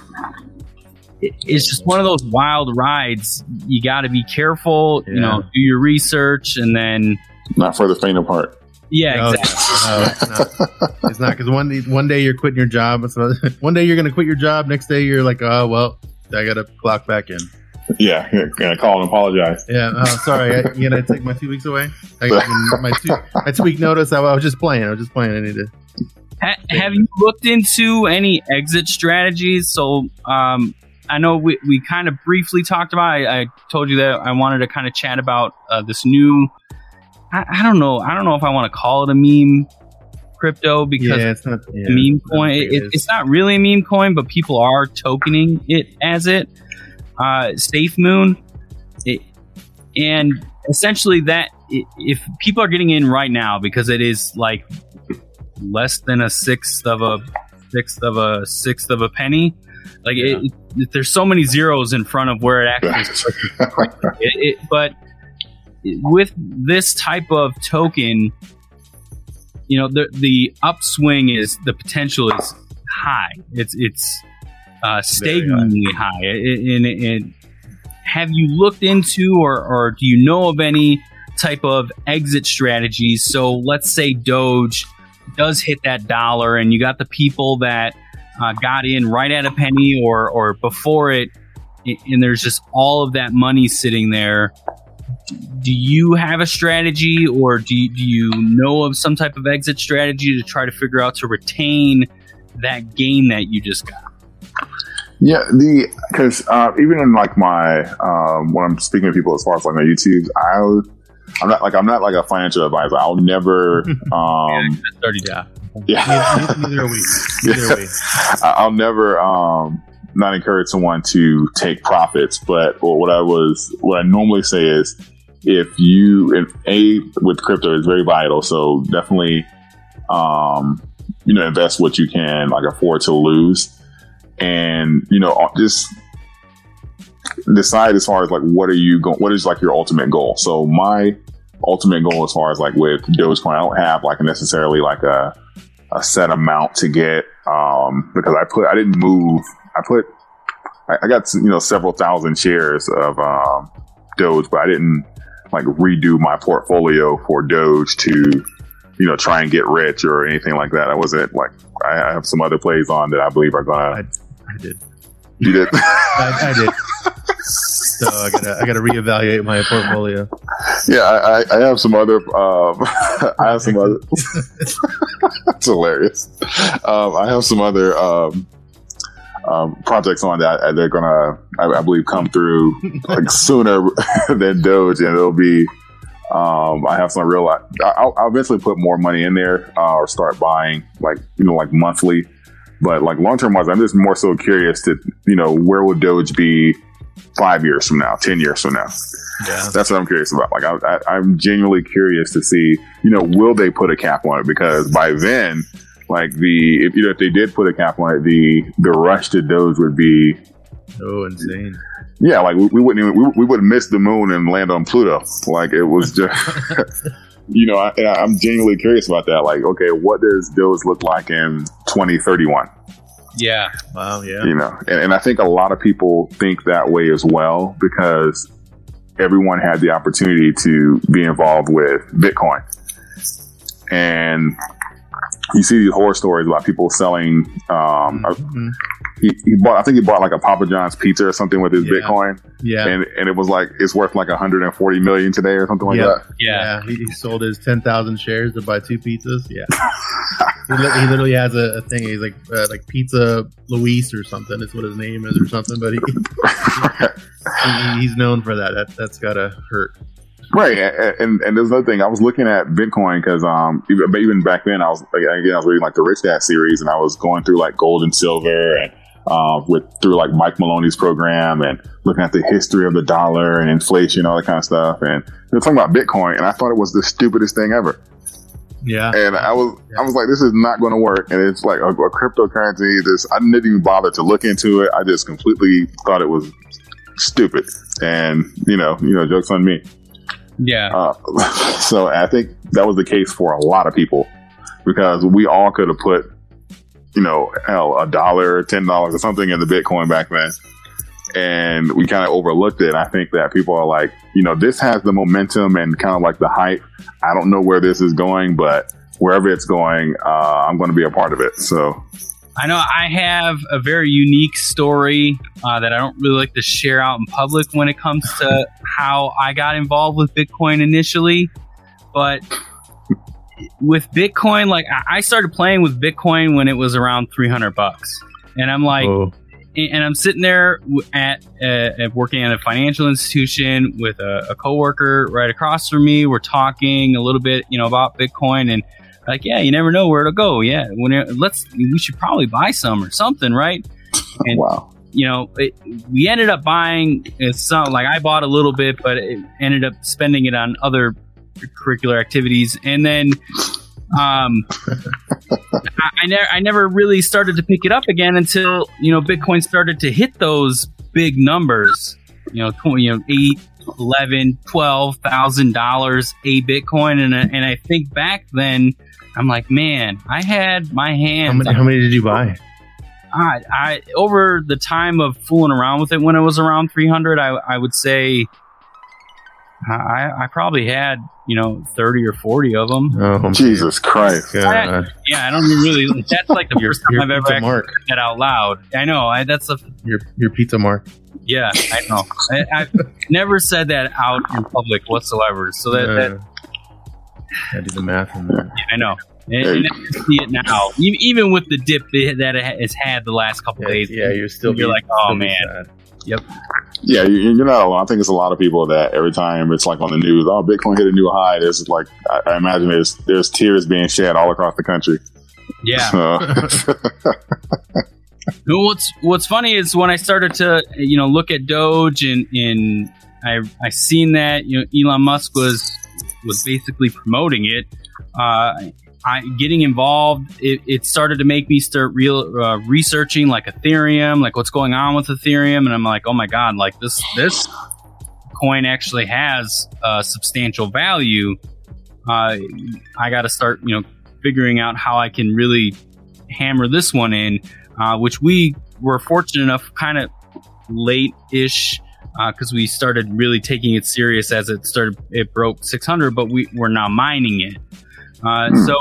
Speaker 2: it's just one of those wild rides. You got to be careful, you know, do your research, and then
Speaker 1: Not for the faint of heart.
Speaker 2: yeah,
Speaker 6: No,
Speaker 2: exactly.
Speaker 6: No, it's not. It's not because one one day you're quitting your job. [LAUGHS] one day you're going to quit your job. Next day you're like, oh well, I got to clock back in.
Speaker 1: Yeah. Gonna call and apologize.
Speaker 6: Yeah, oh, sorry. I, you know, take my two weeks away. I, my two my two week notice. I, I was just playing. I was just playing. I need to.
Speaker 2: Ha- have you looked into any exit strategies? So, um, I know we, we kind of briefly talked about. I, I told you that I wanted to kind of chat about uh, this new. I, I don't know. I don't know if I want to call it a meme crypto because
Speaker 6: Yeah, it's not yeah,
Speaker 2: a meme coin.
Speaker 6: think
Speaker 2: It,
Speaker 6: is.
Speaker 2: it's not really a meme coin, but people are tokening it as it. Uh, SafeMoon, it, and essentially that if people are getting in right now because it is like less than a sixth of a sixth of a sixth of a penny. Like it, it, there's so many zeros in front of where it actually [LAUGHS] it, but with this type of token, you know the the upswing is the potential is high. It's it's uh, staggeringly high. It- And it, have you looked into or or do you know of any type of exit strategies? So let's say Doge does hit that dollar, and you got the people that uh, got in right at a penny or or before it, and there's just all of that money sitting there do you have a strategy or do you, do you know of some type of exit strategy to try to figure out to retain that gain that you just got
Speaker 1: Yeah, the because uh, even in like my um, when I'm speaking to people as far as like my YouTube, I I'm not like I'm not like a financial advisor. I'll never [LAUGHS] um,
Speaker 2: dirty down
Speaker 1: yeah.
Speaker 6: Neither, are we. [LAUGHS] Neither.
Speaker 1: I- I'll never um, not encourage someone to take profits, but or what I was what I normally say is if you if a with crypto is very vital, so definitely um, you know invest what you can like afford to lose, and you know just decide as far as like what are you going what is like your ultimate goal. So my ultimate goal as far as like with Dogecoin, I don't have like necessarily like a a set amount to get um, because I put I didn't move. I put I, I got you know several thousand shares of um, Doge, but I didn't like redo my portfolio for Doge to you know, try and get rich or anything like that. I wasn't like, I, I have some other plays on that I believe are gonna.
Speaker 6: I did.
Speaker 1: You did. [LAUGHS]
Speaker 6: I, I did. So I gotta I gotta reevaluate my portfolio.
Speaker 1: yeah, I, I- have some other. Um, [LAUGHS] I have some other. [LAUGHS] That's hilarious. Um, I have some other um, um, projects on that uh, they're gonna, I, I believe, come through like sooner than Doge, and it'll be. Um, I have some real. I- I'll, I'll eventually put more money in there uh, or start buying like you know like monthly. But like long term wise, I'm just more so curious to you know where will Doge be five years from now, ten years from now.
Speaker 6: Yeah.
Speaker 1: That's what I'm curious about. Like, I, I, I'm genuinely curious to see, you know, will they put a cap on it? Because by then, like the if you know if they did put a cap on it, the the rush to Doge would be,
Speaker 6: Oh, insane.
Speaker 1: yeah, like we, we wouldn't even we, we would miss the moon and land on Pluto. Like it was just, [LAUGHS] you know, I, I'm genuinely curious about that. Like, okay, what does Doge look like in 2031?
Speaker 2: Yeah.
Speaker 6: Wow. Yeah.
Speaker 1: you know and, and i think a lot of people think that way as well because everyone had the opportunity to be involved with bitcoin and you see these horror stories about people selling um
Speaker 6: Mhm.
Speaker 1: He, he bought i think he bought like a papa john's pizza or something with his
Speaker 6: Yeah.
Speaker 1: bitcoin
Speaker 6: Yeah.
Speaker 1: and and it was like it's worth like 140 million today or something like
Speaker 6: Yeah.
Speaker 1: that
Speaker 2: Yeah.
Speaker 6: He, he sold his ten thousand shares to buy two pizzas. Yeah, [LAUGHS] he, li- he literally has a, a thing. He's like uh, like Pizza Luis or something. Is what his name is or something. But he, he he's known for that. That that's gotta hurt.
Speaker 1: Right, and, and and there's another thing. I was looking at Bitcoin because um even, even back then I was again I was reading like the Rich Dad series and I was going through like gold and silver and uh, with through like Mike Maloney's program and looking at the history of the dollar and inflation all that kind of stuff and they're talking about Bitcoin and I thought it was the stupidest thing ever
Speaker 6: Yeah.
Speaker 1: and I was I was like this is not going to work and it's like a, a cryptocurrency. This I didn't even bother to look into it. I just completely thought it was stupid and you know you know jokes on me.
Speaker 2: Yeah.
Speaker 1: Uh, [LAUGHS] so I think that was the case for a lot of people because we all could have put, you know, hell, a dollar, ten dollars, or something in the Bitcoin back then, and we kind of overlooked it. I think that people are like, you know, this has the momentum and kind of like the hype. I don't know where this is going, but wherever it's going, uh, I'm going to be a part of it. So
Speaker 2: I know I have a very unique story uh, that I don't really like to share out in public when it comes to [LAUGHS] how I got involved with Bitcoin initially. But with Bitcoin, like I started playing with Bitcoin when it was around 300 bucks. And I'm like,
Speaker 6: oh,
Speaker 2: and I'm sitting there at, uh, at working at a financial institution with a, a coworker right across from me. We're talking a little bit, you know, about Bitcoin and like, yeah, you never know where it'll go. Yeah, when it, let's we should probably buy some or something, right? [LAUGHS] And
Speaker 1: wow,
Speaker 2: you know, it, we ended up buying uh, some. Like I bought a little bit, but it ended up spending it on other curricular activities, and then. Um, [LAUGHS] I, I never, I never really started to pick it up again until you know Bitcoin started to hit those big numbers. You know, 20, you know, eight, eleven, twelve thousand dollars a Bitcoin, and I- and I think back then, I'm like, man, I had my
Speaker 6: how
Speaker 2: hands.
Speaker 6: many how many did you buy?
Speaker 2: I, I over the time of fooling around with it when it was around 300, I, I would say I, I probably had you know 30 or 40 of them.
Speaker 6: Oh,
Speaker 1: Jesus Christ!
Speaker 6: God.
Speaker 2: Yeah, I don't really. [LAUGHS] That's like the
Speaker 6: Your,
Speaker 2: first time
Speaker 6: your
Speaker 2: I've ever
Speaker 6: pizza
Speaker 2: actually
Speaker 6: mark.
Speaker 2: said that out loud. I know. I, that's a
Speaker 6: Your your pizza mark.
Speaker 2: yeah. I know. I, I've never said that out in public whatsoever. So that, that
Speaker 6: I did the math on that.
Speaker 2: I know. And, and I see it now, E- even with the dip that that it has had the last couple
Speaker 6: Yeah,
Speaker 2: days.
Speaker 6: yeah, you're still
Speaker 2: You're
Speaker 6: be-
Speaker 2: like, oh, man.
Speaker 6: sad.
Speaker 1: Yeah, you, you're not alone. I think it's a lot of people that every time it's like on the news, oh, Bitcoin hit a new high. There's like, I, I imagine there's there's tears being shed all across the country.
Speaker 2: Yeah.
Speaker 1: So, [LAUGHS]
Speaker 2: What's What's funny is when I started to you know look at Doge and and I I seen that you know Elon Musk was was basically promoting it. Uh, I getting involved. It, it started to make me start real uh, researching like Ethereum, like what's going on with Ethereum, and I'm like, oh my god, like this this coin actually has uh, substantial value. Uh, I got to start you know figuring out how I can really hammer this one in uh, which we were fortunate enough kind of late ish because we started really taking it serious as it started it broke 600 but we were now mining it Uh,
Speaker 1: Hmm.
Speaker 2: So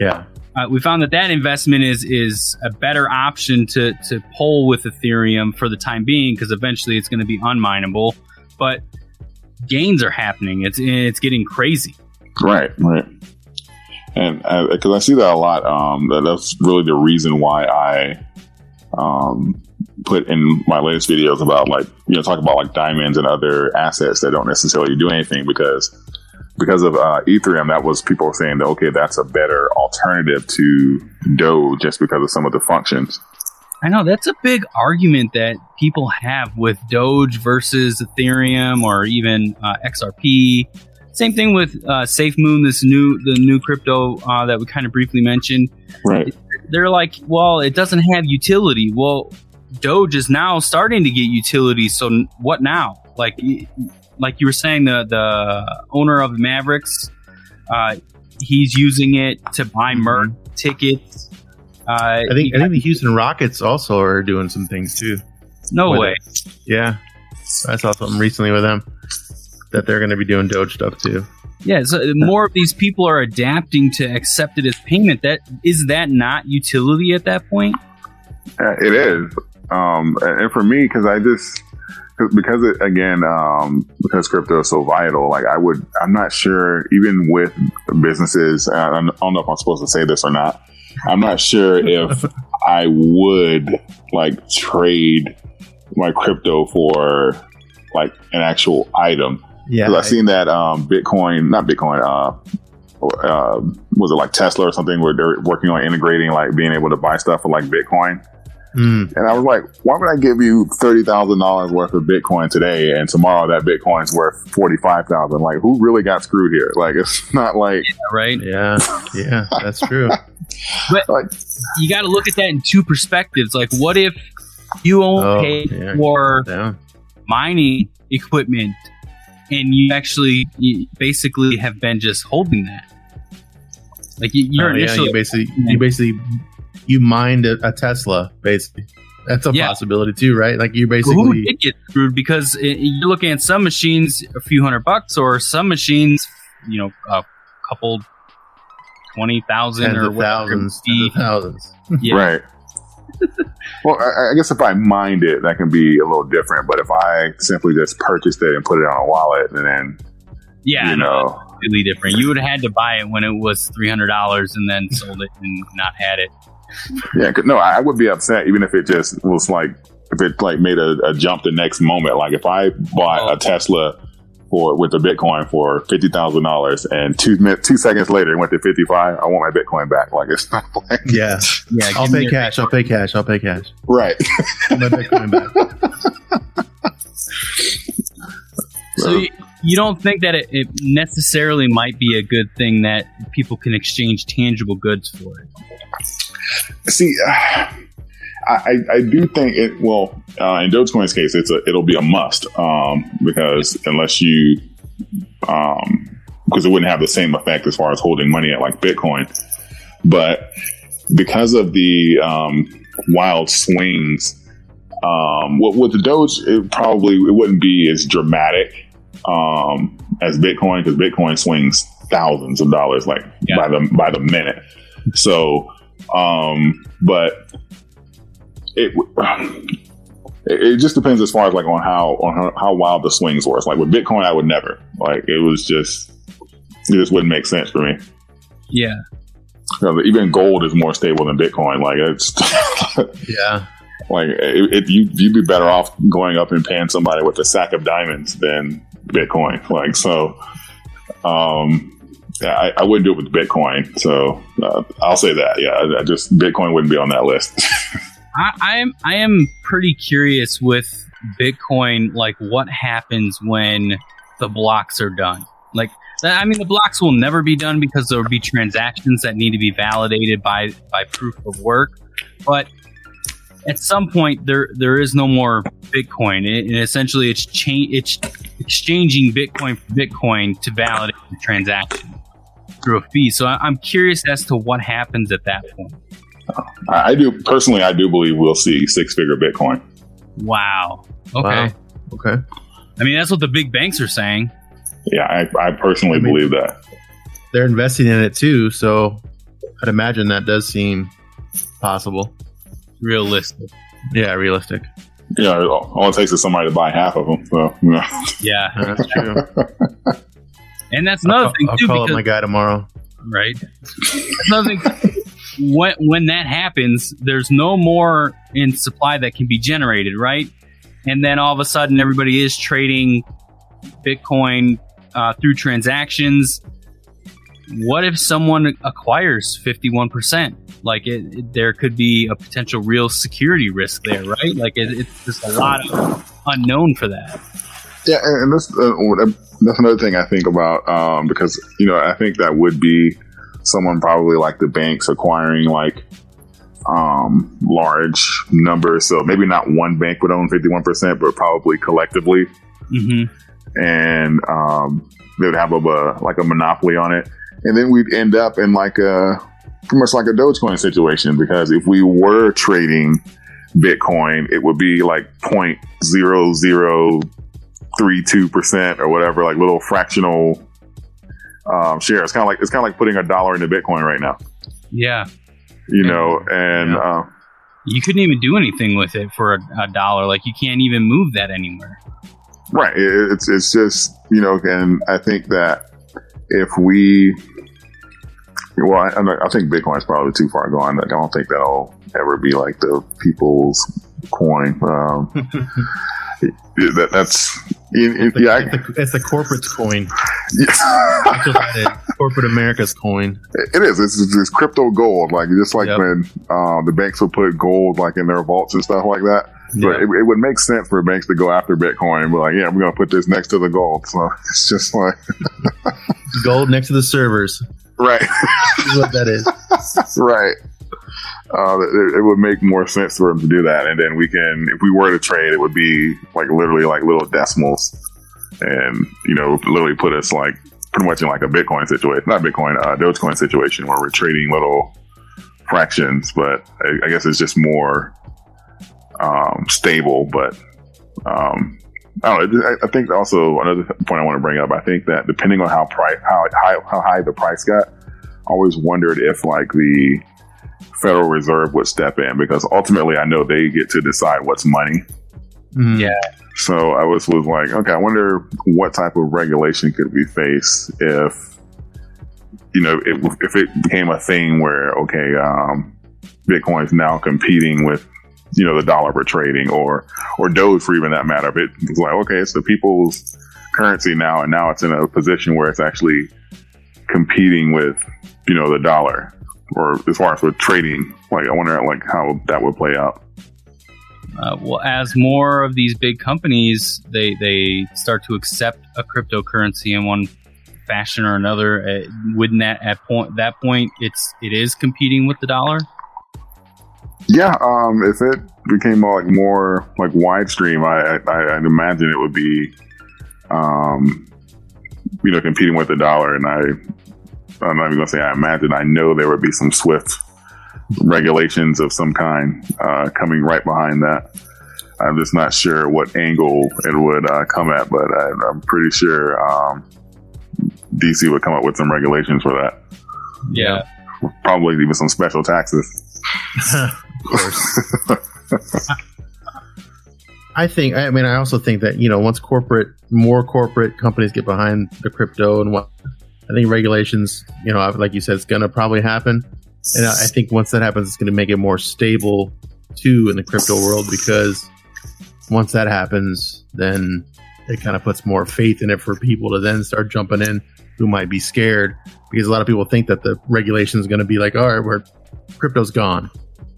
Speaker 6: Yeah.
Speaker 2: uh, we found that that investment is is a better option to to pull with Ethereum for the time being because eventually it's going to be unmineable, but gains are happening. It's it's getting crazy.
Speaker 1: Right, right. And because I see that a lot, um, that, that's really the reason why I um, put in my latest videos about like you know talk about like diamonds and other assets that don't necessarily do anything because because of uh, Ethereum, that was people saying that okay, that's a better alternative to Doge just because of some of the functions.
Speaker 2: I know that's a big argument that people have with Doge versus Ethereum or even uh, XRP. Same thing with uh, SafeMoon, this new the new crypto uh, that we kind of briefly mentioned.
Speaker 1: Right.
Speaker 2: They're like, well, it doesn't have utility. Well, Doge is now starting to get utility. So what now? Like, like you were saying, the the owner of the Mavericks, uh, he's using it to buy merch tickets. Uh,
Speaker 6: I think I think the Houston Rockets also are doing some things too.
Speaker 2: no way.
Speaker 6: it. Yeah, I saw something recently with them that they're going to be doing Doge stuff too.
Speaker 2: Yeah, so more of these people are adapting to accept it as payment. That is that not utility at that point?
Speaker 1: Uh, it is, um, and and for me, because I just 'cause- because it again, um, because crypto is so vital. Like I would, I'm not sure. Even with businesses, and I don't know if I'm supposed to say this or not. I'm not sure if [LAUGHS] I would like trade my crypto for like an actual item.
Speaker 6: Yeah,
Speaker 1: I've seen that um, Bitcoin, not Bitcoin, uh, uh, was it like Tesla or something where they're working on integrating like being able to buy stuff for like Bitcoin.
Speaker 6: Mm,
Speaker 1: And I was like, why would I give you thirty thousand dollars worth of Bitcoin today, and tomorrow that Bitcoin's worth forty five thousand? Like, who really got screwed here? Like, it's [LAUGHS] not like
Speaker 2: Right?
Speaker 6: yeah, yeah, that's true. [LAUGHS]
Speaker 1: but like
Speaker 2: You got to look at that in two perspectives. Like, what if you won't
Speaker 6: Oh,
Speaker 2: pay
Speaker 6: yeah.
Speaker 2: for
Speaker 6: Yeah,
Speaker 2: mining equipment, and you actually you basically have been just holding that? Like you, you're
Speaker 6: Oh, yeah,
Speaker 2: initially
Speaker 6: you basically you basically you mined a, a Tesla. Basically, that's a
Speaker 2: Yeah.
Speaker 6: possibility too, right? Like you
Speaker 2: Well, who
Speaker 6: basically
Speaker 2: did get screwed because it, you're looking at some machines a few hundred bucks or some machines you know a couple twenty thousand
Speaker 6: tens
Speaker 2: or
Speaker 6: of
Speaker 2: whatever
Speaker 6: thousands, tens of thousands. [LAUGHS]
Speaker 2: Yeah.
Speaker 1: right. well, I, I guess if I mind it, that can be a little different. But if I simply just purchased it and put it on a wallet, and then
Speaker 2: yeah
Speaker 1: you
Speaker 2: no,
Speaker 1: know,
Speaker 2: completely different you would have had to buy it when it was three hundred dollars and then sold it and not had it [LAUGHS]
Speaker 1: Yeah, 'cause- no, I I would be upset even if it just was like if it like made a, a jump the next moment. Like if I bought
Speaker 2: Oh.
Speaker 1: a Tesla for with a Bitcoin for fifty thousand dollars and two min- two seconds later it went to fifty five, I want my Bitcoin back. Like it's not [LAUGHS] like
Speaker 6: Yeah,
Speaker 2: yeah
Speaker 6: I'll pay
Speaker 2: your-
Speaker 6: cash. I'll pay cash. I'll pay cash.
Speaker 1: right.
Speaker 6: Get My Bitcoin back. [LAUGHS]
Speaker 2: so you, you don't think that it, it necessarily might be a good thing that people can exchange tangible goods for it
Speaker 1: See, [SIGHS] I, I, I do think it. Well, uh, in Dogecoin's case, it's a it'll be a must um, because unless you, um, because it wouldn't have the same effect as far as holding money at like Bitcoin, but because of the um, wild swings, um, with, with the Doge, it probably it wouldn't be as dramatic um, as Bitcoin because Bitcoin swings thousands of dollars like
Speaker 2: Yeah.
Speaker 1: by the by the minute. So, um, but it it just depends as far as like on how on how, wild the swings were. It's like with Bitcoin, I would never like it was just it just wouldn't make sense for me.
Speaker 2: yeah
Speaker 1: even gold is more stable than Bitcoin. Like it's [LAUGHS]
Speaker 6: Yeah,
Speaker 1: like it, it, you you'd be better off going up and paying somebody with a sack of diamonds than Bitcoin. Like so, um, yeah, I, I wouldn't do it with Bitcoin. So uh, I'll say that. Yeah, I, I just Bitcoin wouldn't be on that list. [LAUGHS]
Speaker 2: I, am I am pretty curious with Bitcoin, like what happens when the blocks are done. Like, I mean, the blocks will never be done because there will be transactions that need to be validated by by proof of work. But at some point, there there is no more Bitcoin, It- and essentially, it's cha- it's exchanging Bitcoin for Bitcoin to validate the transaction through a fee. So I, I'm curious as to what happens at that point.
Speaker 1: I, I do personally. I do believe we'll see six figure Bitcoin.
Speaker 2: Wow. Okay.
Speaker 6: Wow. okay.
Speaker 2: I mean, that's what the big banks are saying.
Speaker 1: Yeah, I, I personally
Speaker 6: I mean-
Speaker 1: believe that.
Speaker 6: they're investing in it too. So I'd imagine that does seem possible.
Speaker 2: Realistic.
Speaker 6: Yeah, realistic.
Speaker 1: Yeah, all it takes is somebody to buy half of them. So, you know.
Speaker 2: Yeah, [LAUGHS]
Speaker 6: That's true.
Speaker 2: and that's another
Speaker 6: I'll,
Speaker 2: thing
Speaker 6: I'll
Speaker 2: too.
Speaker 6: call up my guy tomorrow.
Speaker 2: right? That's another thing. When when that happens, there's no more in supply that can be generated, right? And then all of a sudden, everybody is trading Bitcoin uh, through transactions. What if someone acquires 51%? Like, it, it- there could be a potential real security risk there, right? Like, it, it's just a lot of unknown for that.
Speaker 1: Yeah, and, that's uh, that's another thing I think about um, because you know I think that would be someone probably like the banks acquiring like um, large numbers. So maybe not one bank would own fifty one percent, but probably collectively,
Speaker 2: hmm
Speaker 1: and um, they would have a, a like a monopoly on it, and then we'd end up in like a pretty much like a Dogecoin situation because if we were trading Bitcoin, it would be like point zero zero three two percent or whatever, like little fractional um, share. It's kind of like it's kind of like putting a dollar into Bitcoin right now,
Speaker 2: Yeah.
Speaker 1: you know. And
Speaker 6: Yeah.
Speaker 1: uh,
Speaker 2: You couldn't even do anything with it for a, a dollar. Like, you can't even move that anywhere.
Speaker 1: right, it, it's it's just you know, and I think that if we, well, I, I think Bitcoin is probably too far gone. I don't think that'll ever be like the people's coin. Um, [LAUGHS] that, that's yeah,
Speaker 6: It's, the,
Speaker 1: yeah,
Speaker 6: it's, the, it's the corporate's coin.
Speaker 1: yeah.
Speaker 6: That's what it is. Corporate America's coin.
Speaker 1: It is. It's, it's, crypto gold, like just like
Speaker 6: Yep.
Speaker 1: when um, the banks would put gold like in their vaults and stuff like that. But it, it would make sense for banks to go after Bitcoin and be like, "Yeah, we're going to put this next to the gold." So [LAUGHS] it's just like,
Speaker 6: Gold next to the servers.
Speaker 1: Right,
Speaker 6: Is what that is. [LAUGHS]
Speaker 1: right. Uh, it, it would make more sense for them to do that, and then we can, if we were to trade, it would be like literally like little decimals, and you know, literally put us like pretty much in like a Bitcoin situation, not Bitcoin, uh, Dogecoin situation where we're trading little fractions, but I, I guess it's just more um, stable. But um, I don't know. I, I think also another point I want to bring up. I think that depending on how price, how high, how high the price got, I always wondered if like the Federal Reserve would step in because ultimately I know they get to decide what's money.
Speaker 6: Mhm.
Speaker 2: Yeah.
Speaker 1: So I was was like, okay, I wonder what type of regulation could we face if you know if, if it became a thing where okay, um, Bitcoin's now competing with you know the dollar for trading or or Doge for even that matter. If it was like okay, it's the people's currency now, and now it's in a position where it's actually competing with you know the dollar or as far as with trading. Like I wonder like how that would play out.
Speaker 2: Uh, well, as more of these big companies they they start to accept a cryptocurrency in one fashion or another, uh, wouldn't that at point that point it's it is competing with the dollar?
Speaker 1: Yeah, um, if it became more, like more like wide stream, I, I I'd imagine it would be, um, you know, competing with the dollar. And I, I'm not even gonna say I imagine. I know there would be some swift regulations of some kind uh, coming right behind that. I'm just not sure what angle it would uh, come at, but I, I'm pretty sure um, DC would come up with some regulations for that.
Speaker 2: Yeah.
Speaker 1: Probably even some special taxes. [LAUGHS]
Speaker 6: of course. [LAUGHS] I think. I mean, I also think that you know, once corporate, more corporate companies get behind the crypto and what, I think regulations. You know, like you said, it's going to probably happen, and I think once that happens, it's going to make it more stable too in the crypto world because once that happens, then it kind of puts more faith in it for people to then start jumping in who might be scared because a lot of people think that the regulation is going to be like, all right, we're crypto's gone.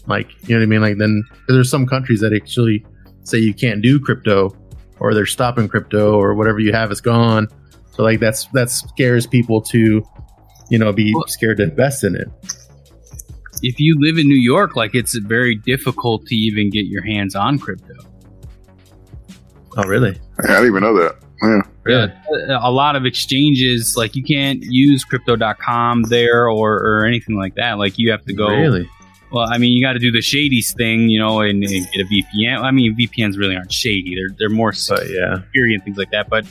Speaker 6: Like, you know what I mean? Like, then 'cause there's some countries that actually say you can't do crypto or they're stopping crypto or whatever you have is gone. So, like, that's that scares people to, you know, be
Speaker 2: Well-
Speaker 6: scared to invest in it.
Speaker 2: If you live in New York, like it's very difficult to even get your hands on crypto.
Speaker 6: Oh, really?
Speaker 1: I didn't even know that. Yeah.
Speaker 2: Yeah, a lot of exchanges like you can't use crypto.com there or, or anything like that. Like you have to go.
Speaker 6: Really?
Speaker 2: Well, I mean, you got to do the shadies thing, you know, and, and get a VPN. I mean, VPNs really aren't shady; they're they're more
Speaker 6: But yeah.
Speaker 2: security and things like that. But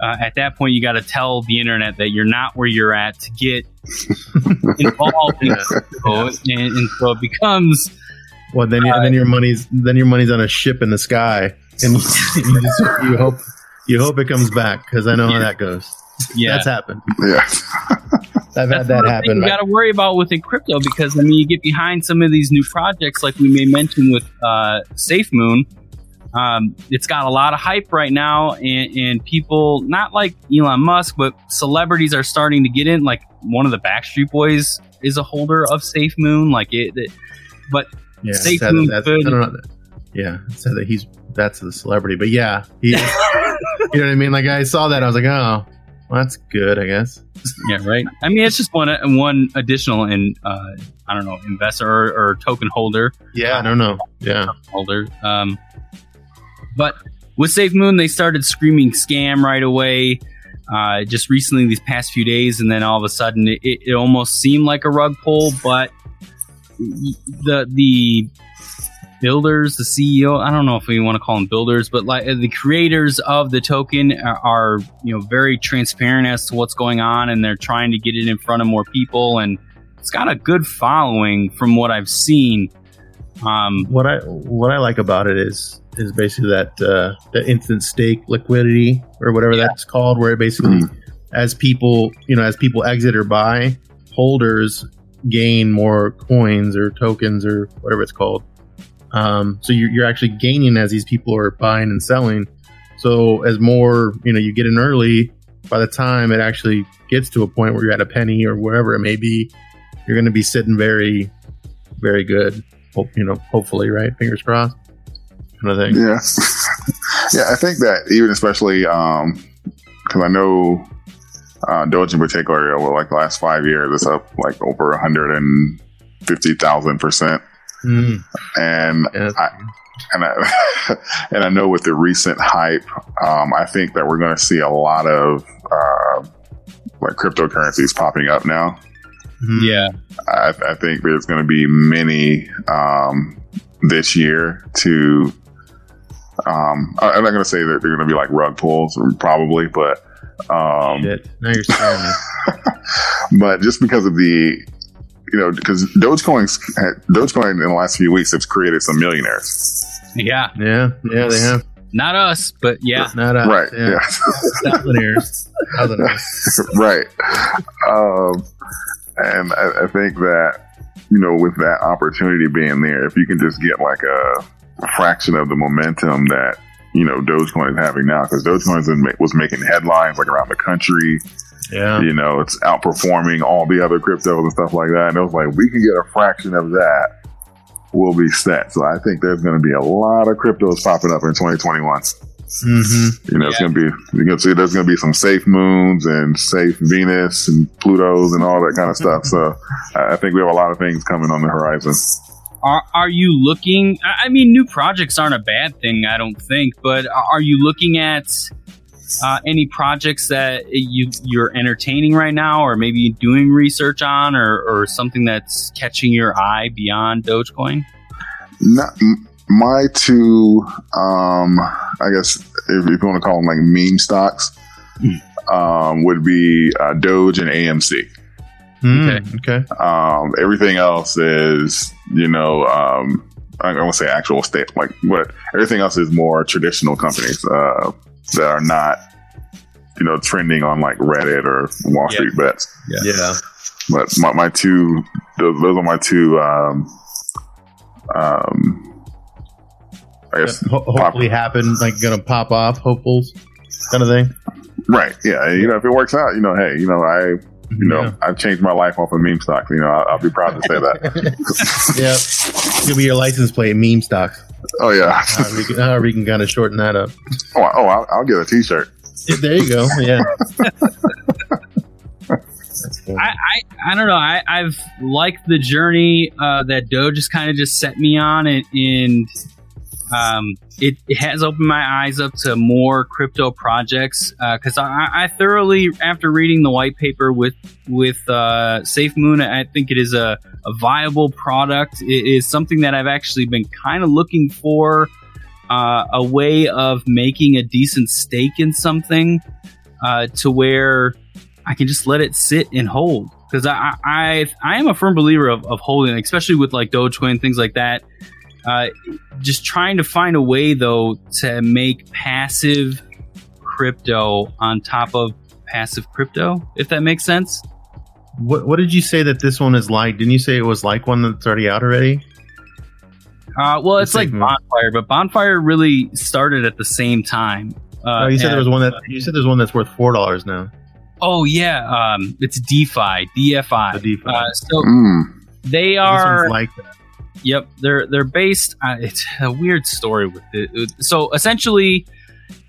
Speaker 2: uh, at that point, you got to tell the internet that you're not where you're at to get [LAUGHS] involved in crypto, and, and so it becomes
Speaker 6: Well, then,
Speaker 2: Uh,
Speaker 6: then your money's then your money's on a ship in the sky, and you, [LAUGHS] you, just, you hope you hope it comes back because I know how that goes.
Speaker 2: yeah.
Speaker 6: That's happened.
Speaker 1: Yeah. [LAUGHS]
Speaker 6: I've
Speaker 2: That's
Speaker 6: had that happen.
Speaker 2: You got to worry about within crypto because I mean, you get behind some of these new projects, like we may mention with uh, SafeMoon. Um, it's got a lot of hype right now, and, and people, not like Elon Musk, but celebrities are starting to get in. Like one of the Backstreet Boys is a holder of SafeMoon. Like it, it but
Speaker 6: yeah, it
Speaker 2: Safe
Speaker 6: said that-
Speaker 2: could-
Speaker 6: I don't know. Yeah, said that he's that's the celebrity, but yeah, he, [LAUGHS] you know what I mean. Like I saw that, I was like, oh, well, that's good, I guess. [LAUGHS]
Speaker 2: yeah, right. I mean, it's just one one additional and uh, I don't know investor or, or token holder.
Speaker 6: Yeah, I don't know. Yeah,
Speaker 2: holder. Um, but with SafeMoon, they started screaming scam right away. Uh, just recently, these past few days, and then all of a sudden, it, it almost seemed like a rug pull. But the the builders, the CEO, I don't know if we want to call them builders, but like the creators of the token are, are you know very transparent as to what's going on, and they're trying to get it in front of more people, and it's got a good following from what I've seen. Um,
Speaker 6: what I what I like about it is is basically that uh, the instant stake liquidity or whatever that's called, where it basically as people you know as people exit or buy, holders gain more coins or tokens or whatever it's called. Um, so you're, you're actually gaining as these people are buying and selling. So as more you know you get in early, by the time it actually gets to a point where you're at a penny or wherever it may be, you're going to be sitting very, very good. Hope you know, hopefully, right? Fingers crossed. Kind of thing.
Speaker 1: Yeah. [LAUGHS] yeah, I think that even especially um, because I know uh, Doge in particular, over like the last five years, it's up like over 150,000 percent.
Speaker 6: Mm,
Speaker 1: And
Speaker 6: yeah,
Speaker 1: and I, [LAUGHS] and I know with the recent hype, um, I think that we're going to see a lot of uh, like cryptocurrencies popping up now.
Speaker 6: mhm.
Speaker 2: yeah,
Speaker 1: I, I think there's going to be many um, this year to. Um, I- I'm not going to say that they're going to be like rug pulls, probably, but um,
Speaker 6: Shit. Now you're scaring me. [LAUGHS]
Speaker 1: but just because of the, you know, because Dogecoin, Dogecoin in the last few weeks has created some millionaires,
Speaker 2: yeah.
Speaker 6: Yeah, yeah, they have.
Speaker 2: Not us, but yeah.
Speaker 6: Not us.
Speaker 1: right?
Speaker 6: Yeah.
Speaker 1: Yeah,
Speaker 6: Thousandaires. [LAUGHS] Thousandaires.
Speaker 1: right. Um, and I, I think that you know, with that opportunity being there, if you can just get like a, a fraction of the momentum that you know Dogecoin is having now, because Dogecoin was making headlines like around the country.
Speaker 6: Yeah.
Speaker 1: You know, it's outperforming all the other cryptos and stuff like that. And it was like, we can get a fraction of that, we'll be set. So I think there's going to be a lot of cryptos popping up in 2021.
Speaker 6: Mm-hmm.
Speaker 1: You know, it's going to be, you can see there's going to be some safe moons and safe Venus and Plutos and all that kind of stuff. So I I think we have a lot of things coming on the horizon.
Speaker 2: Are, are you looking? I I mean, new projects aren't a bad thing, I don't think. But are you looking at uh, any projects that you you're entertaining right now, or maybe doing research on, or, or something that's catching your eye beyond Dogecoin?
Speaker 1: Not, m- my two, um, I guess if, if you want to call them like meme stocks, um, would be uh, Doge and AMC.
Speaker 6: Mm, okay.
Speaker 1: Um, everything else is, you know, um, I don't want to say actual state, like what everything else is more traditional companies uh, that are not, you know, trending on like Reddit or Wall
Speaker 2: Yeah.
Speaker 1: Street bets.
Speaker 6: Yeah.
Speaker 1: But my, my two, those, those are my two, um, um, I guess,
Speaker 6: Ho- hopefully happen, like gonna pop off, hopefuls, kind of thing.
Speaker 1: right. Yeah. You know, if it works out, you know, hey, you know, I, you know,
Speaker 6: Yeah.
Speaker 1: I've changed my life off of meme stocks. You know, I'll, I'll be proud to say that. [LAUGHS]
Speaker 6: yeah. It'll be your license plate, meme stocks.
Speaker 1: Oh, yeah.
Speaker 6: Uh, we can, uh, we can kind of shorten that up.
Speaker 1: Oh, oh I'll, I'll get a t shirt.
Speaker 6: Yeah, there you go. Yeah. Cool. [LAUGHS]
Speaker 2: I, I, I don't know. I, I've liked the journey uh, that Doge has kind of just set me on, and, and um, it, it has opened my eyes up to more crypto projects because I, I thoroughly, after reading the white paper with with uh, SafeMoon, I think it is a, a viable product. Is something that I've actually been kind of looking for uh, a way of making a decent stake in something. uh, to where I can just let it sit and hold because I, I I am a firm believer of, of holding, especially with like Dogecoin things like that. Uh, just trying to find a way though to make passive crypto on top of passive crypto, if that makes sense.
Speaker 6: What What did you say that this one is like? Didn't you say it was like one that's already out already?
Speaker 2: Uh, well, it's
Speaker 6: The
Speaker 2: like
Speaker 6: same-
Speaker 2: Bonfire, but Bonfire really started at the same time. Uh,
Speaker 6: oh, you said
Speaker 2: and-
Speaker 6: there was one that you said there's one that's worth four dollars now.
Speaker 2: Oh yeah, um, it's DeFi, DFI.
Speaker 6: The DeFi.
Speaker 2: Uh, so
Speaker 1: Mm.
Speaker 2: they
Speaker 6: This
Speaker 2: are.
Speaker 6: one's like that.
Speaker 2: Yep, they're they're based. Uh, it's a weird story with it. So essentially,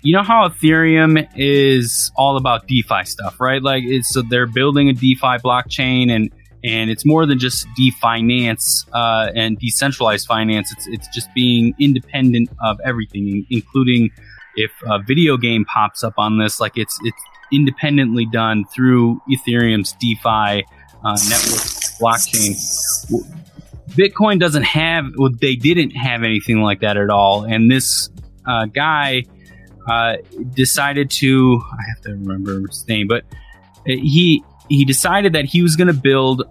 Speaker 2: you know how Ethereum is all about DeFi stuff, right? Like, so they're building a DeFi blockchain, and and it's more than just definance uh, and decentralized finance. It's it's just being independent of everything, including if a video game pops up on this, like it's it's independently done through Ethereum's DeFi uh, network blockchain. Bitcoin doesn't have, well, they didn't have anything like that at all. And this uh, guy uh, decided to, I have to remember his name, but he he decided that he was going to build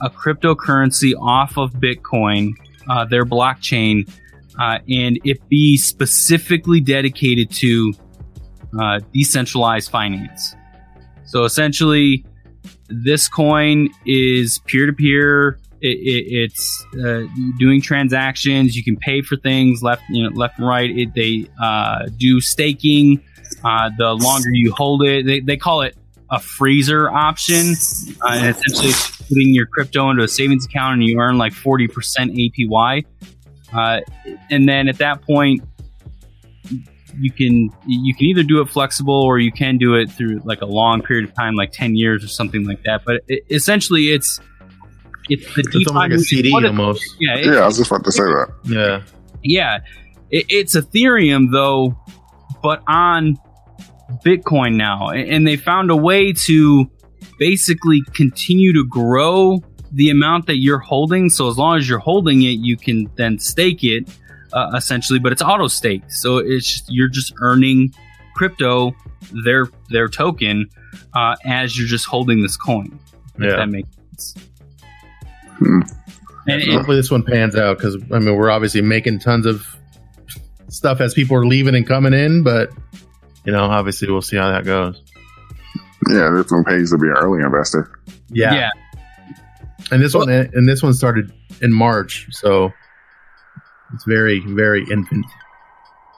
Speaker 2: a cryptocurrency off of Bitcoin, uh, their blockchain, uh, and it be specifically dedicated to uh, decentralized finance. So essentially, this coin is peer to peer. It's uh, doing transactions. You can pay for things left, you know, left and right. It, they uh, do staking. Uh, the longer you hold it, they, they call it a freezer option. Uh, and essentially, putting your crypto into a savings account, and you earn like forty percent APY. Uh, and then at that point, you can you can either do it flexible or you can do it through like a long period of time, like ten years or something like that. But it, essentially, it's it's the
Speaker 6: It's almost like a
Speaker 2: DeFi
Speaker 6: CD
Speaker 2: what it-
Speaker 6: almost.
Speaker 2: yeah, it-
Speaker 1: Yeah, I was just about to say that.
Speaker 6: Yeah.
Speaker 2: yeah, it, it's Ethereum though, but on Bitcoin now, and they found a way to basically continue to grow the amount that you're holding. So as long as you're holding it, you can then stake it, uh, essentially. But it's auto staked, so it's just, you're just earning crypto, their their token, uh, as you're just holding this coin. If
Speaker 6: Yeah.
Speaker 2: that makes sense.
Speaker 1: Hmm.
Speaker 2: And, and
Speaker 6: Hopefully this one pans out because I mean we're obviously making tons of stuff as people are leaving and coming in, but you know obviously we'll see how that goes.
Speaker 1: Yeah, this one pays to be an early investor.
Speaker 6: Yeah,
Speaker 2: yeah,
Speaker 6: and this one and this one started in March, so it's very very infant.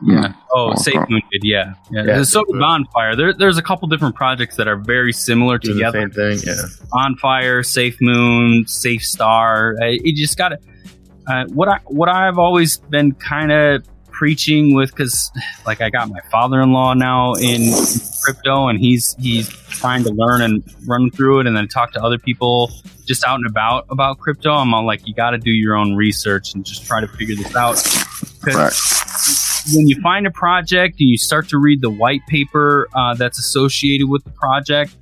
Speaker 2: Yeah. Oh. Safe Moon. Yeah. Yeah.
Speaker 6: Yeah,
Speaker 2: so did
Speaker 6: SafeMoon.
Speaker 2: Bonfire. There, there's a couple different projects that are very similar
Speaker 6: Doing the
Speaker 2: together.
Speaker 6: same thing. Yeah,
Speaker 2: Bonfire, Safe Moon, Safe Star. Uh, it just got to. Uh, what I what I've always been kind of preaching with because like I got my father-in-law now in crypto and he's he's trying to learn and run through it and then talk to other people just out and about about crypto. I'm all like you got to do your own research and just try to figure this out. 'Cause
Speaker 1: Right.
Speaker 2: When you find a project and you start to read the white paper uh, that's associated with the project,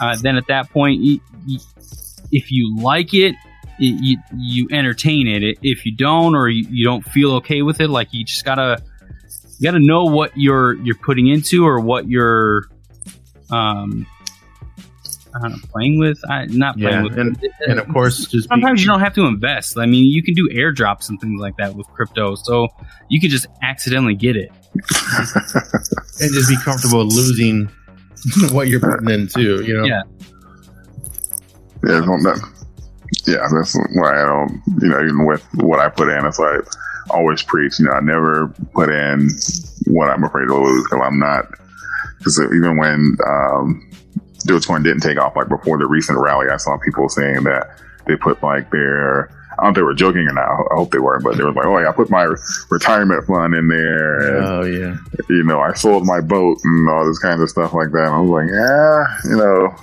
Speaker 2: uh, then at that point, you, you, if you like it, you, you entertain it. If you don't, or you, you don't feel okay with it, like you just gotta you gotta know what you're you're putting into or what you're um I don't know, playing with. I, not playing
Speaker 6: Yeah,
Speaker 2: with,
Speaker 6: and- and of course just be-
Speaker 2: sometimes you don't have to invest. I mean, you can do airdrops and things like that with crypto, so you could just accidentally get it.
Speaker 6: and just be comfortable losing [LAUGHS] what you're putting in too. You know.
Speaker 2: Yeah.
Speaker 1: Yeah, it's not that, yeah, that's why I don't, you know, even with what I put in, it's like I always preach, you know, I never put in what I'm afraid to lose because I'm not, because even when um, Dogecoin didn't take off, like before the recent rally, I saw people saying that they put like their, I don't know if they were joking or not, I hope they were, but they were like, oh yeah, I put my retirement fund in there. And,
Speaker 6: Oh yeah.
Speaker 1: you know, I sold my boat and all this kind of stuff like that. And I was like, yeah, you know,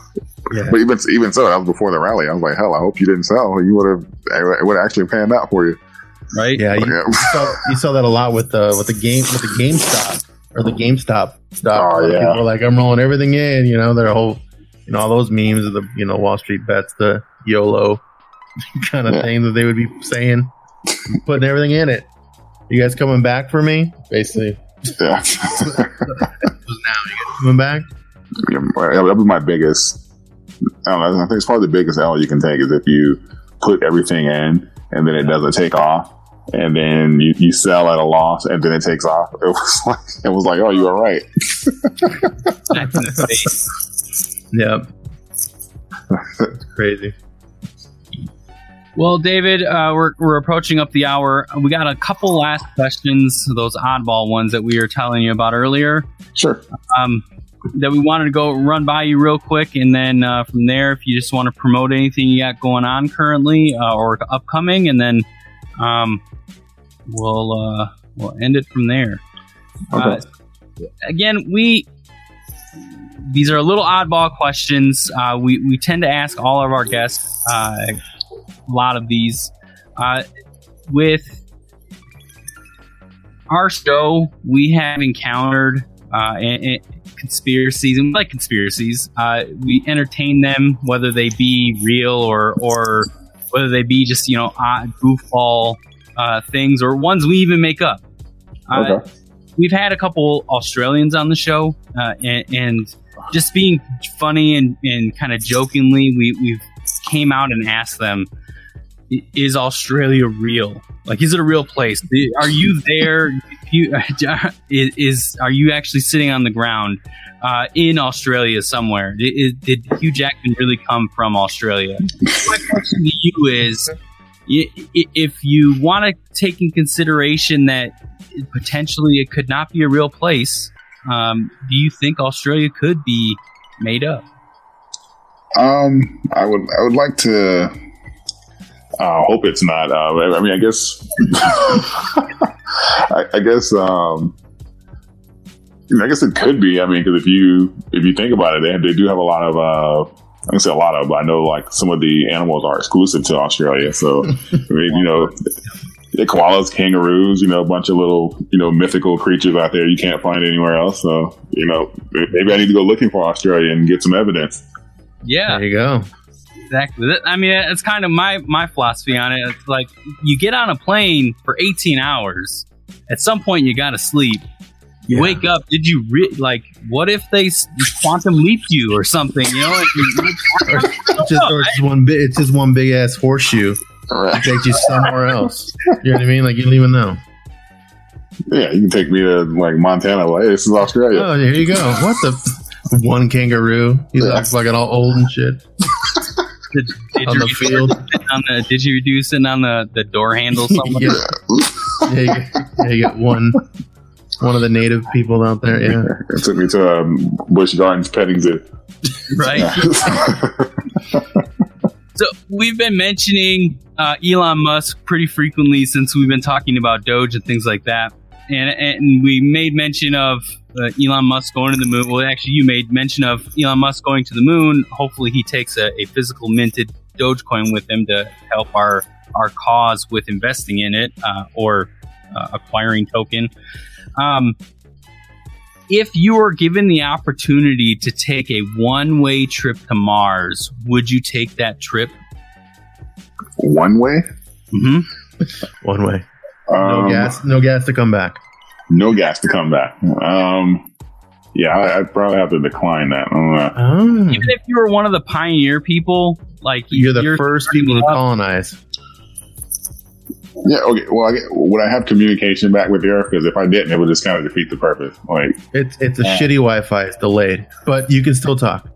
Speaker 6: Yeah.
Speaker 1: but even even so, that was before the rally. I was like, hell, I hope you didn't sell. You would have it would actually panned out for you.
Speaker 2: Right?
Speaker 6: Yeah, you,
Speaker 1: Yeah.
Speaker 6: you saw, you saw that a lot with the with the game with the GameStop or the GameStop stock.
Speaker 1: Oh,
Speaker 6: A lot of
Speaker 1: yeah.
Speaker 6: People are like, I'm rolling everything in. You know, their whole, you know, all those memes of the you know Wall Street bets, the YOLO [LAUGHS] kind of
Speaker 1: Yeah.
Speaker 6: thing that they would be saying, putting everything in it. You guys coming back for me? Basically,
Speaker 1: Yeah. [LAUGHS]
Speaker 6: coming back.
Speaker 1: you know, that'll be my biggest. I don't know. I think it's probably the biggest L you can take is if you put everything in and then it doesn't take off, and then you, you sell at a loss and then it takes off. [LAUGHS] It was like it was like, oh, you were right.
Speaker 6: Yeah. That's [LAUGHS] crazy.
Speaker 2: Well, David, uh, we're, we're approaching up the hour. We got a couple last questions, those oddball ones that we were telling you about earlier,
Speaker 1: Sure.
Speaker 2: um, that we wanted to go run by you real quick. And then uh, from there, if you just want to promote anything you got going on currently uh, or upcoming, and then um, we'll, uh, we'll end it from there.
Speaker 1: Okay.
Speaker 2: Uh, again, we these are a little oddball questions. Uh, we we tend to ask all of our guests uh, a lot of these. Uh, with our show, we have encountered uh, conspiracies, and we like conspiracies. Uh, we entertain them, whether they be real or or whether they be just you know odd goofball uh, things or ones we even make up. Uh,
Speaker 1: Okay.
Speaker 2: we've had a couple Australians on the show, uh, and, and just being funny and, and kind of jokingly, we we've came out and asked them, "Is Australia real? Like, is it a real place? Are you there? [LAUGHS] You, [LAUGHS] is, are you actually sitting on the ground uh, in Australia somewhere? Did, did Hugh Jackman really come from Australia? [LAUGHS] My question to you is." If you want to take in consideration that potentially it could not be a real place. Um, do you think Australia could be made up?
Speaker 1: Um, I would I would like to. uh, hope it's not. Uh, I mean, I guess. [LAUGHS] I, I guess. Um, I guess it could be. I mean, because if you if you think about it, they, they do have a lot of. Uh, I don't say a lot of, but I know like some of the animals are exclusive to Australia. So, [LAUGHS] I mean, you know, the koalas, kangaroos, you know, a bunch of little, you know, mythical creatures out there you can't find anywhere else. So, you know, maybe I need to go looking for Australia and get some evidence.
Speaker 2: Yeah,
Speaker 6: There you go.
Speaker 2: exactly. I mean, it's kind of my my philosophy on it. It's like you get on a plane for 18 hours. At some point, you got to sleep. You wake up. Did you re- like? What if they quantum leap you or something? You know, [LAUGHS] like, you-
Speaker 6: It's just, or just one big. It's just one big ass horseshoe.
Speaker 1: Right.
Speaker 6: It takes you somewhere [LAUGHS] else. You know what I mean? Like you don't even know.
Speaker 1: Yeah, you can take me to like Montana. Like, hey, this is Australia.
Speaker 6: Oh, here you go. What the? One kangaroo. He's
Speaker 1: Yeah.
Speaker 6: like fucking all old and shit [LAUGHS]
Speaker 2: did, did
Speaker 6: on
Speaker 2: you
Speaker 6: the field.
Speaker 2: on the did you do sitting on the, the door handle [LAUGHS] somewhere?
Speaker 6: yeah. Yeah, you get, yeah, you get one. One of the native people out there. Yeah.
Speaker 1: It took me to um, Busch Gardens petting zoo.
Speaker 2: right? So we've been mentioning uh, Elon Musk pretty frequently since we've been talking about Doge and things like that, and and we made mention of uh, Elon Musk going to the moon. Well, actually, you made mention of Elon Musk going to the moon. Hopefully, he takes a, a physical minted Dogecoin with him to help our our cause with investing in it uh, or uh, acquiring token. Um, if you were given the opportunity to take a one way trip to Mars, would you take that trip?
Speaker 1: One way.
Speaker 2: Mm-hmm.
Speaker 6: One way. No
Speaker 1: Um,
Speaker 6: gas. No gas to come back.
Speaker 1: No gas to come back. Um, yeah, I, I'd probably have to decline that. I don't know.
Speaker 6: Oh.
Speaker 2: Even if you were one of the pioneer people, like
Speaker 6: You're the first people to
Speaker 2: up-
Speaker 6: colonize.
Speaker 1: Yeah, okay. Well, I, get- would I have communication back with the Earth? Because if I didn't, it would just kind of defeat the purpose. Like,
Speaker 6: It's it's a
Speaker 2: Yeah.
Speaker 6: shitty Wi-Fi. It's delayed, but you can still talk.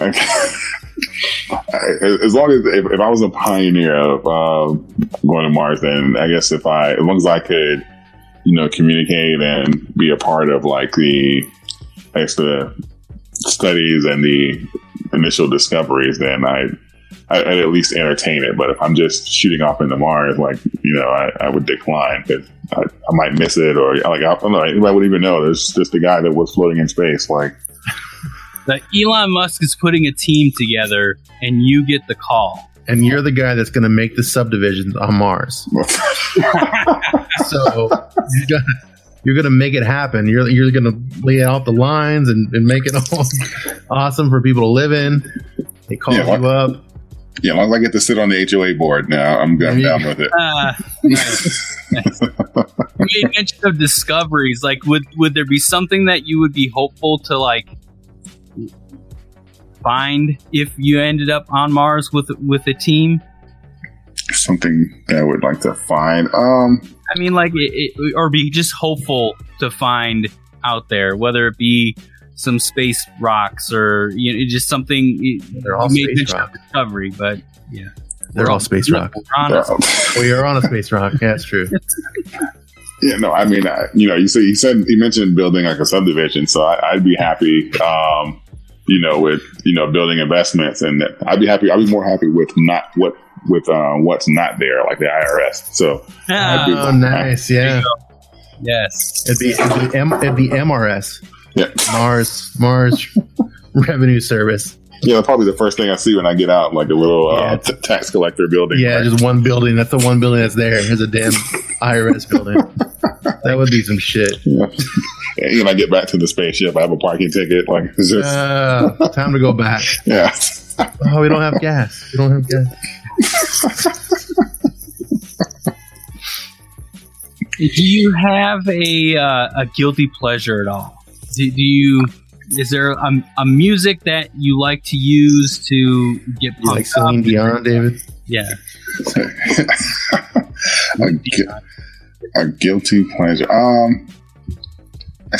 Speaker 6: [LAUGHS]
Speaker 1: as long as if, if I was a pioneer of um, going to Mars, then I guess if I, as long as I could, you know, communicate and be a part of like the, the studies and the initial discoveries, then I, I I'd at least entertain it. But if I'm just shooting off into Mars, like you know, I, I would decline because I, I might miss it, or like I don't know, anybody would even know. There's just a guy that was floating in space, like.
Speaker 2: that Elon Musk is putting a team together, and you get the call.
Speaker 6: And you're the guy that's going to make the subdivisions on Mars. [LAUGHS] So you got, you're going to make it happen. You're you're going to lay out the lines and, and make it all [LAUGHS] awesome for people to live in. They call
Speaker 1: Yeah,
Speaker 6: you up.
Speaker 1: Yeah, as long as I get to sit on the HOA board now, I'm, I'm down with it.
Speaker 2: Uh, nice. nice. You made mention of discoveries. Like, would would there be something that you would be hopeful to like find if you ended up on Mars with with a team?
Speaker 1: Something that I would like to find. Um,
Speaker 2: I mean, like, it, it, or be just hopeful to find out there, whether it be some space rocks or you know, just something. you-
Speaker 6: They're all space
Speaker 2: mention of
Speaker 6: rock.
Speaker 2: discovery, but yeah,
Speaker 6: They're all space rock.
Speaker 2: We're on a-
Speaker 6: We are on a space rock. Yeah, that's true. [LAUGHS]
Speaker 1: yeah, no, I mean, uh, you know, you said you said you mentioned building like a subdivision, so I, I'd be happy. Um, you know, with you know building investments, and that- I'd be happy. I'd be more happy with not what with uh, what's not there, like the IRS. So I'd be-
Speaker 6: Oh, nice. Yeah.
Speaker 2: yes.
Speaker 6: It'd be, it'd be, M, it'd be MRS,
Speaker 1: yeah,
Speaker 6: Mars, Mars [LAUGHS] Revenue Service.
Speaker 1: yeah, probably the first thing I see when I get out, like a little uh, t- tax collector building.
Speaker 6: Yeah,
Speaker 1: right?
Speaker 6: just one building. That's the one building that's there. There's a damn IRS building. That would be some shit.
Speaker 1: Yeah. And when I get back to the spaceship, I have a parking ticket. Like it's just
Speaker 6: Uh, time to go back. [LAUGHS]
Speaker 1: yeah.
Speaker 6: Oh, we don't have gas. We don't have gas.
Speaker 2: Do you have a uh, a guilty pleasure at all? Do, do you? Is there a, a music that you like to use to get
Speaker 6: You like
Speaker 2: pumped
Speaker 6: Celine? Dion, David?
Speaker 2: Yeah. [LAUGHS]
Speaker 1: a, gu- a guilty pleasure. Um.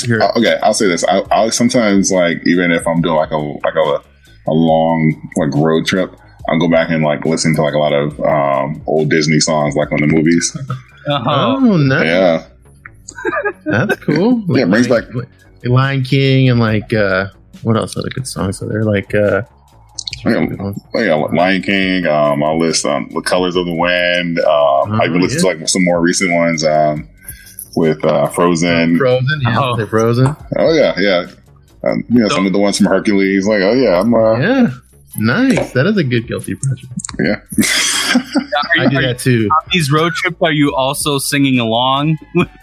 Speaker 6: You're-
Speaker 1: Okay, I'll say this. I, I'll sometimes like even if I'm doing like a like a a long like road trip, I'll go back and like listen to like a lot of um, old Disney songs like on the movies.
Speaker 2: Uh-huh.
Speaker 6: Oh, nice.
Speaker 1: Yeah,
Speaker 6: That's cool.
Speaker 1: Yeah, it brings
Speaker 6: like,
Speaker 1: back-
Speaker 6: like Lion King and like uh what else other good songs are there? Like uh
Speaker 1: yeah, yeah, Lion King. Um, I'll list um, the Colors of the Wind. Um, I even
Speaker 6: Oh,
Speaker 1: listen to like some more recent ones. Um, with uh, Frozen.
Speaker 6: Frozen, yeah,
Speaker 2: Oh.
Speaker 6: they're Frozen.
Speaker 1: Oh yeah, yeah. Um, you know, some of the ones from Hercules. Like, oh yeah, I'm. Uh,
Speaker 6: Yeah, nice. That is a good guilty pleasure.
Speaker 1: yeah.
Speaker 2: Are,
Speaker 6: I do that too.
Speaker 2: on these road trips, are you also singing along?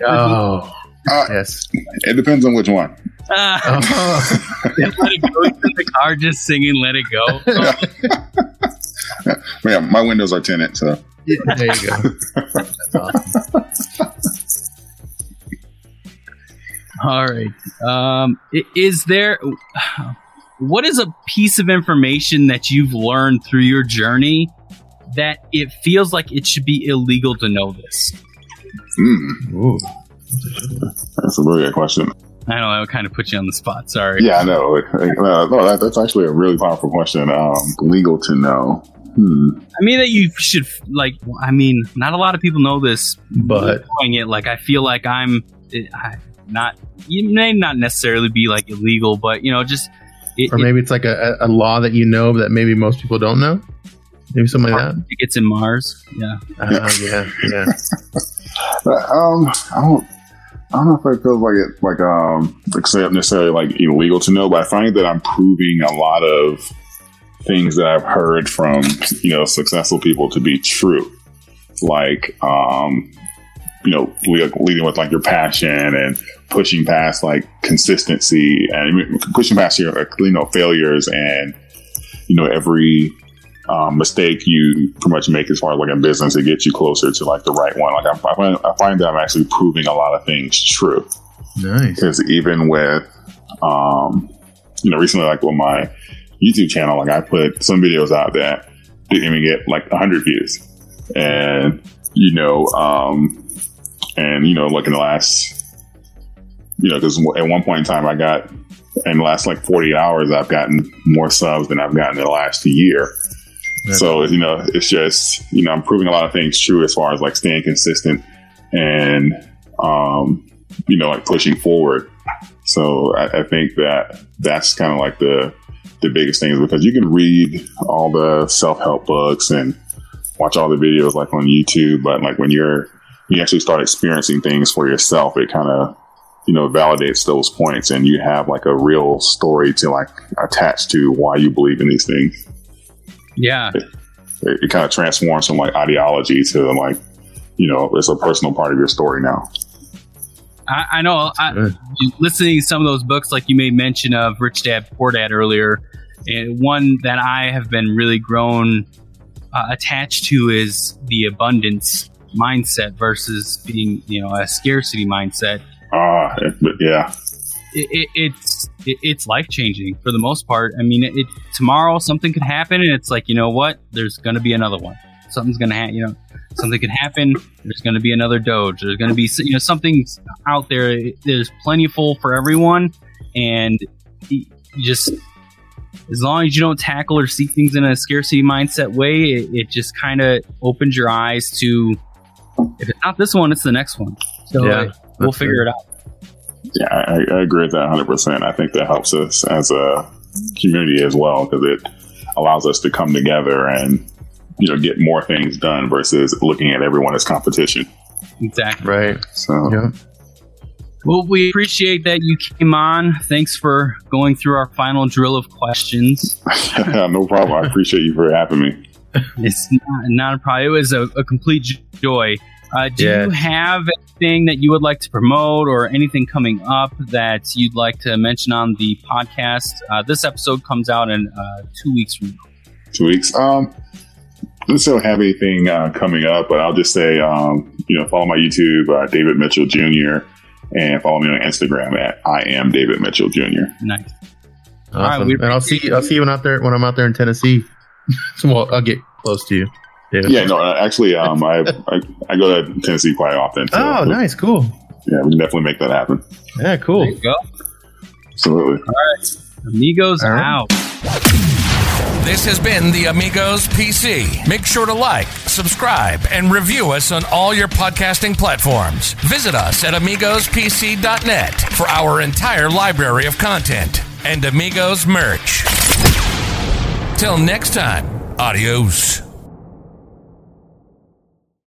Speaker 6: Oh,
Speaker 1: Uh,
Speaker 6: yes.
Speaker 1: it depends on which one.
Speaker 2: Ah,
Speaker 6: Oh, [LAUGHS]
Speaker 2: let it go. In the car just singing "Let It Go." [LAUGHS]
Speaker 1: Yeah, my windows are tinted, so
Speaker 6: yeah, there you go. Awesome.
Speaker 2: All right. Um, is there what is a piece of information that you've learned through your journey that it feels like it should be illegal to know this?
Speaker 1: mm,
Speaker 6: Ooh.
Speaker 1: That's a really good question.
Speaker 2: I don't know. It kind of put you on the spot. Sorry.
Speaker 1: Yeah, I know. Uh, no, that, that's actually a really powerful question. Um, legal to know. Hmm.
Speaker 2: I mean that you should like. I mean, not a lot of people know this,
Speaker 6: But
Speaker 2: knowing it, like I feel like I'm I, not. You may not necessarily be like illegal, but you know, just it,
Speaker 6: or maybe it's like a, a law that you know that maybe most people don't know. Maybe something like
Speaker 2: it, it gets in Mars. Yeah.
Speaker 6: Uh, yeah, yeah. [LAUGHS]
Speaker 1: Uh, Um, I don't. I don't know if it feels like it like um except necessarily like illegal to know, but I find that I'm proving a lot of things that I've heard from you know successful people to be true. Like um, you know, leading with like your passion and pushing past like consistency and pushing past your you know failures and you know every um, mistake you pretty much make as far as like a business to get you closer to like the right one. Like I, I, find, I find that I'm actually proving a lot of things true
Speaker 6: Nice.
Speaker 1: because even with um, you know recently like on my YouTube channel, like I put some videos out that didn't even get like 100 views, and you know, um, and you know, like in the last, you know, because at one point in time I got in the last like 40 hours I've gotten more subs than I've gotten in the last year. So you know, it's just you know, I'm proving a lot of things true as far as like staying consistent and um, you know, like pushing forward. So I, I think that that's kind of like the the biggest thing is because you can read all the self help books and watch all the videos like on YouTube, but like when you're you actually start experiencing things for yourself, it kind of you know validates those points, and you have like a real story to like attach to why you believe in these things
Speaker 2: Yeah.
Speaker 1: it, it kind of transforms from like ideology to like you know it's a personal part of your story now
Speaker 2: I, I know. I, listening to some of those books, like you made mention of Rich Dad Poor Dad earlier, and one that I have been really grown uh, attached to is the abundance mindset versus being, you know, a scarcity mindset.
Speaker 1: Ah, but yeah,
Speaker 2: It, it, it's it, it's life changing for the most part. I mean, it, tomorrow something could happen, and it's like you know what? There's going to be another one. Something's going to happen. You know, something could happen. There's going to be another Doge. There's going to be you know something out there. There's plentiful for everyone, and you just as long as you don't tackle or see things in a scarcity mindset way, it, it just kind of opens your eyes to if it's not this one, it's the next one. So
Speaker 6: Yeah,
Speaker 2: uh, we'll figure it out.
Speaker 1: Yeah, I, I agree with that 100. percent I think that helps us as a community as well because it allows us to come together and you know get more things done versus looking at everyone as competition.
Speaker 2: Exactly.
Speaker 6: Right.
Speaker 1: So
Speaker 6: Yeah.
Speaker 2: Well, we appreciate that you came on. Thanks for going through our final drill of questions. [LAUGHS]
Speaker 1: no problem. I appreciate you for having me.
Speaker 2: It's not, not a problem. It was a, a complete joy. Uh, do
Speaker 6: Yeah.
Speaker 2: you have anything that you would like to promote or anything coming up that you'd like to mention on the podcast? Uh, this episode comes out in uh, two weeks from now.
Speaker 1: Two weeks. Um, let's don't have anything uh, coming up, but I'll just say, um, you know, follow my YouTube, uh, David Mitchell Jr., and follow me on Instagram at I am David Mitchell Jr.
Speaker 2: Nice.
Speaker 6: Awesome.
Speaker 2: right,
Speaker 6: and I'll see I'll see you when out there when I'm out there in Tennessee. so [LAUGHS] well, I'll get close to you. Yeah.
Speaker 1: Yeah, no, actually, um, I, I I go to Tennessee quite often. So,
Speaker 6: Oh, nice, cool.
Speaker 1: Yeah, we can definitely make that happen.
Speaker 6: Yeah, cool.
Speaker 2: There you go.
Speaker 1: Absolutely.
Speaker 2: All right, amigos
Speaker 6: All right.
Speaker 2: out.
Speaker 4: This has been the Amigos PC. Make sure to like, subscribe, and review us on all your podcasting platforms. Visit us at AmigosPC.net for our entire library of content and Amigos merch. Till next time, adios.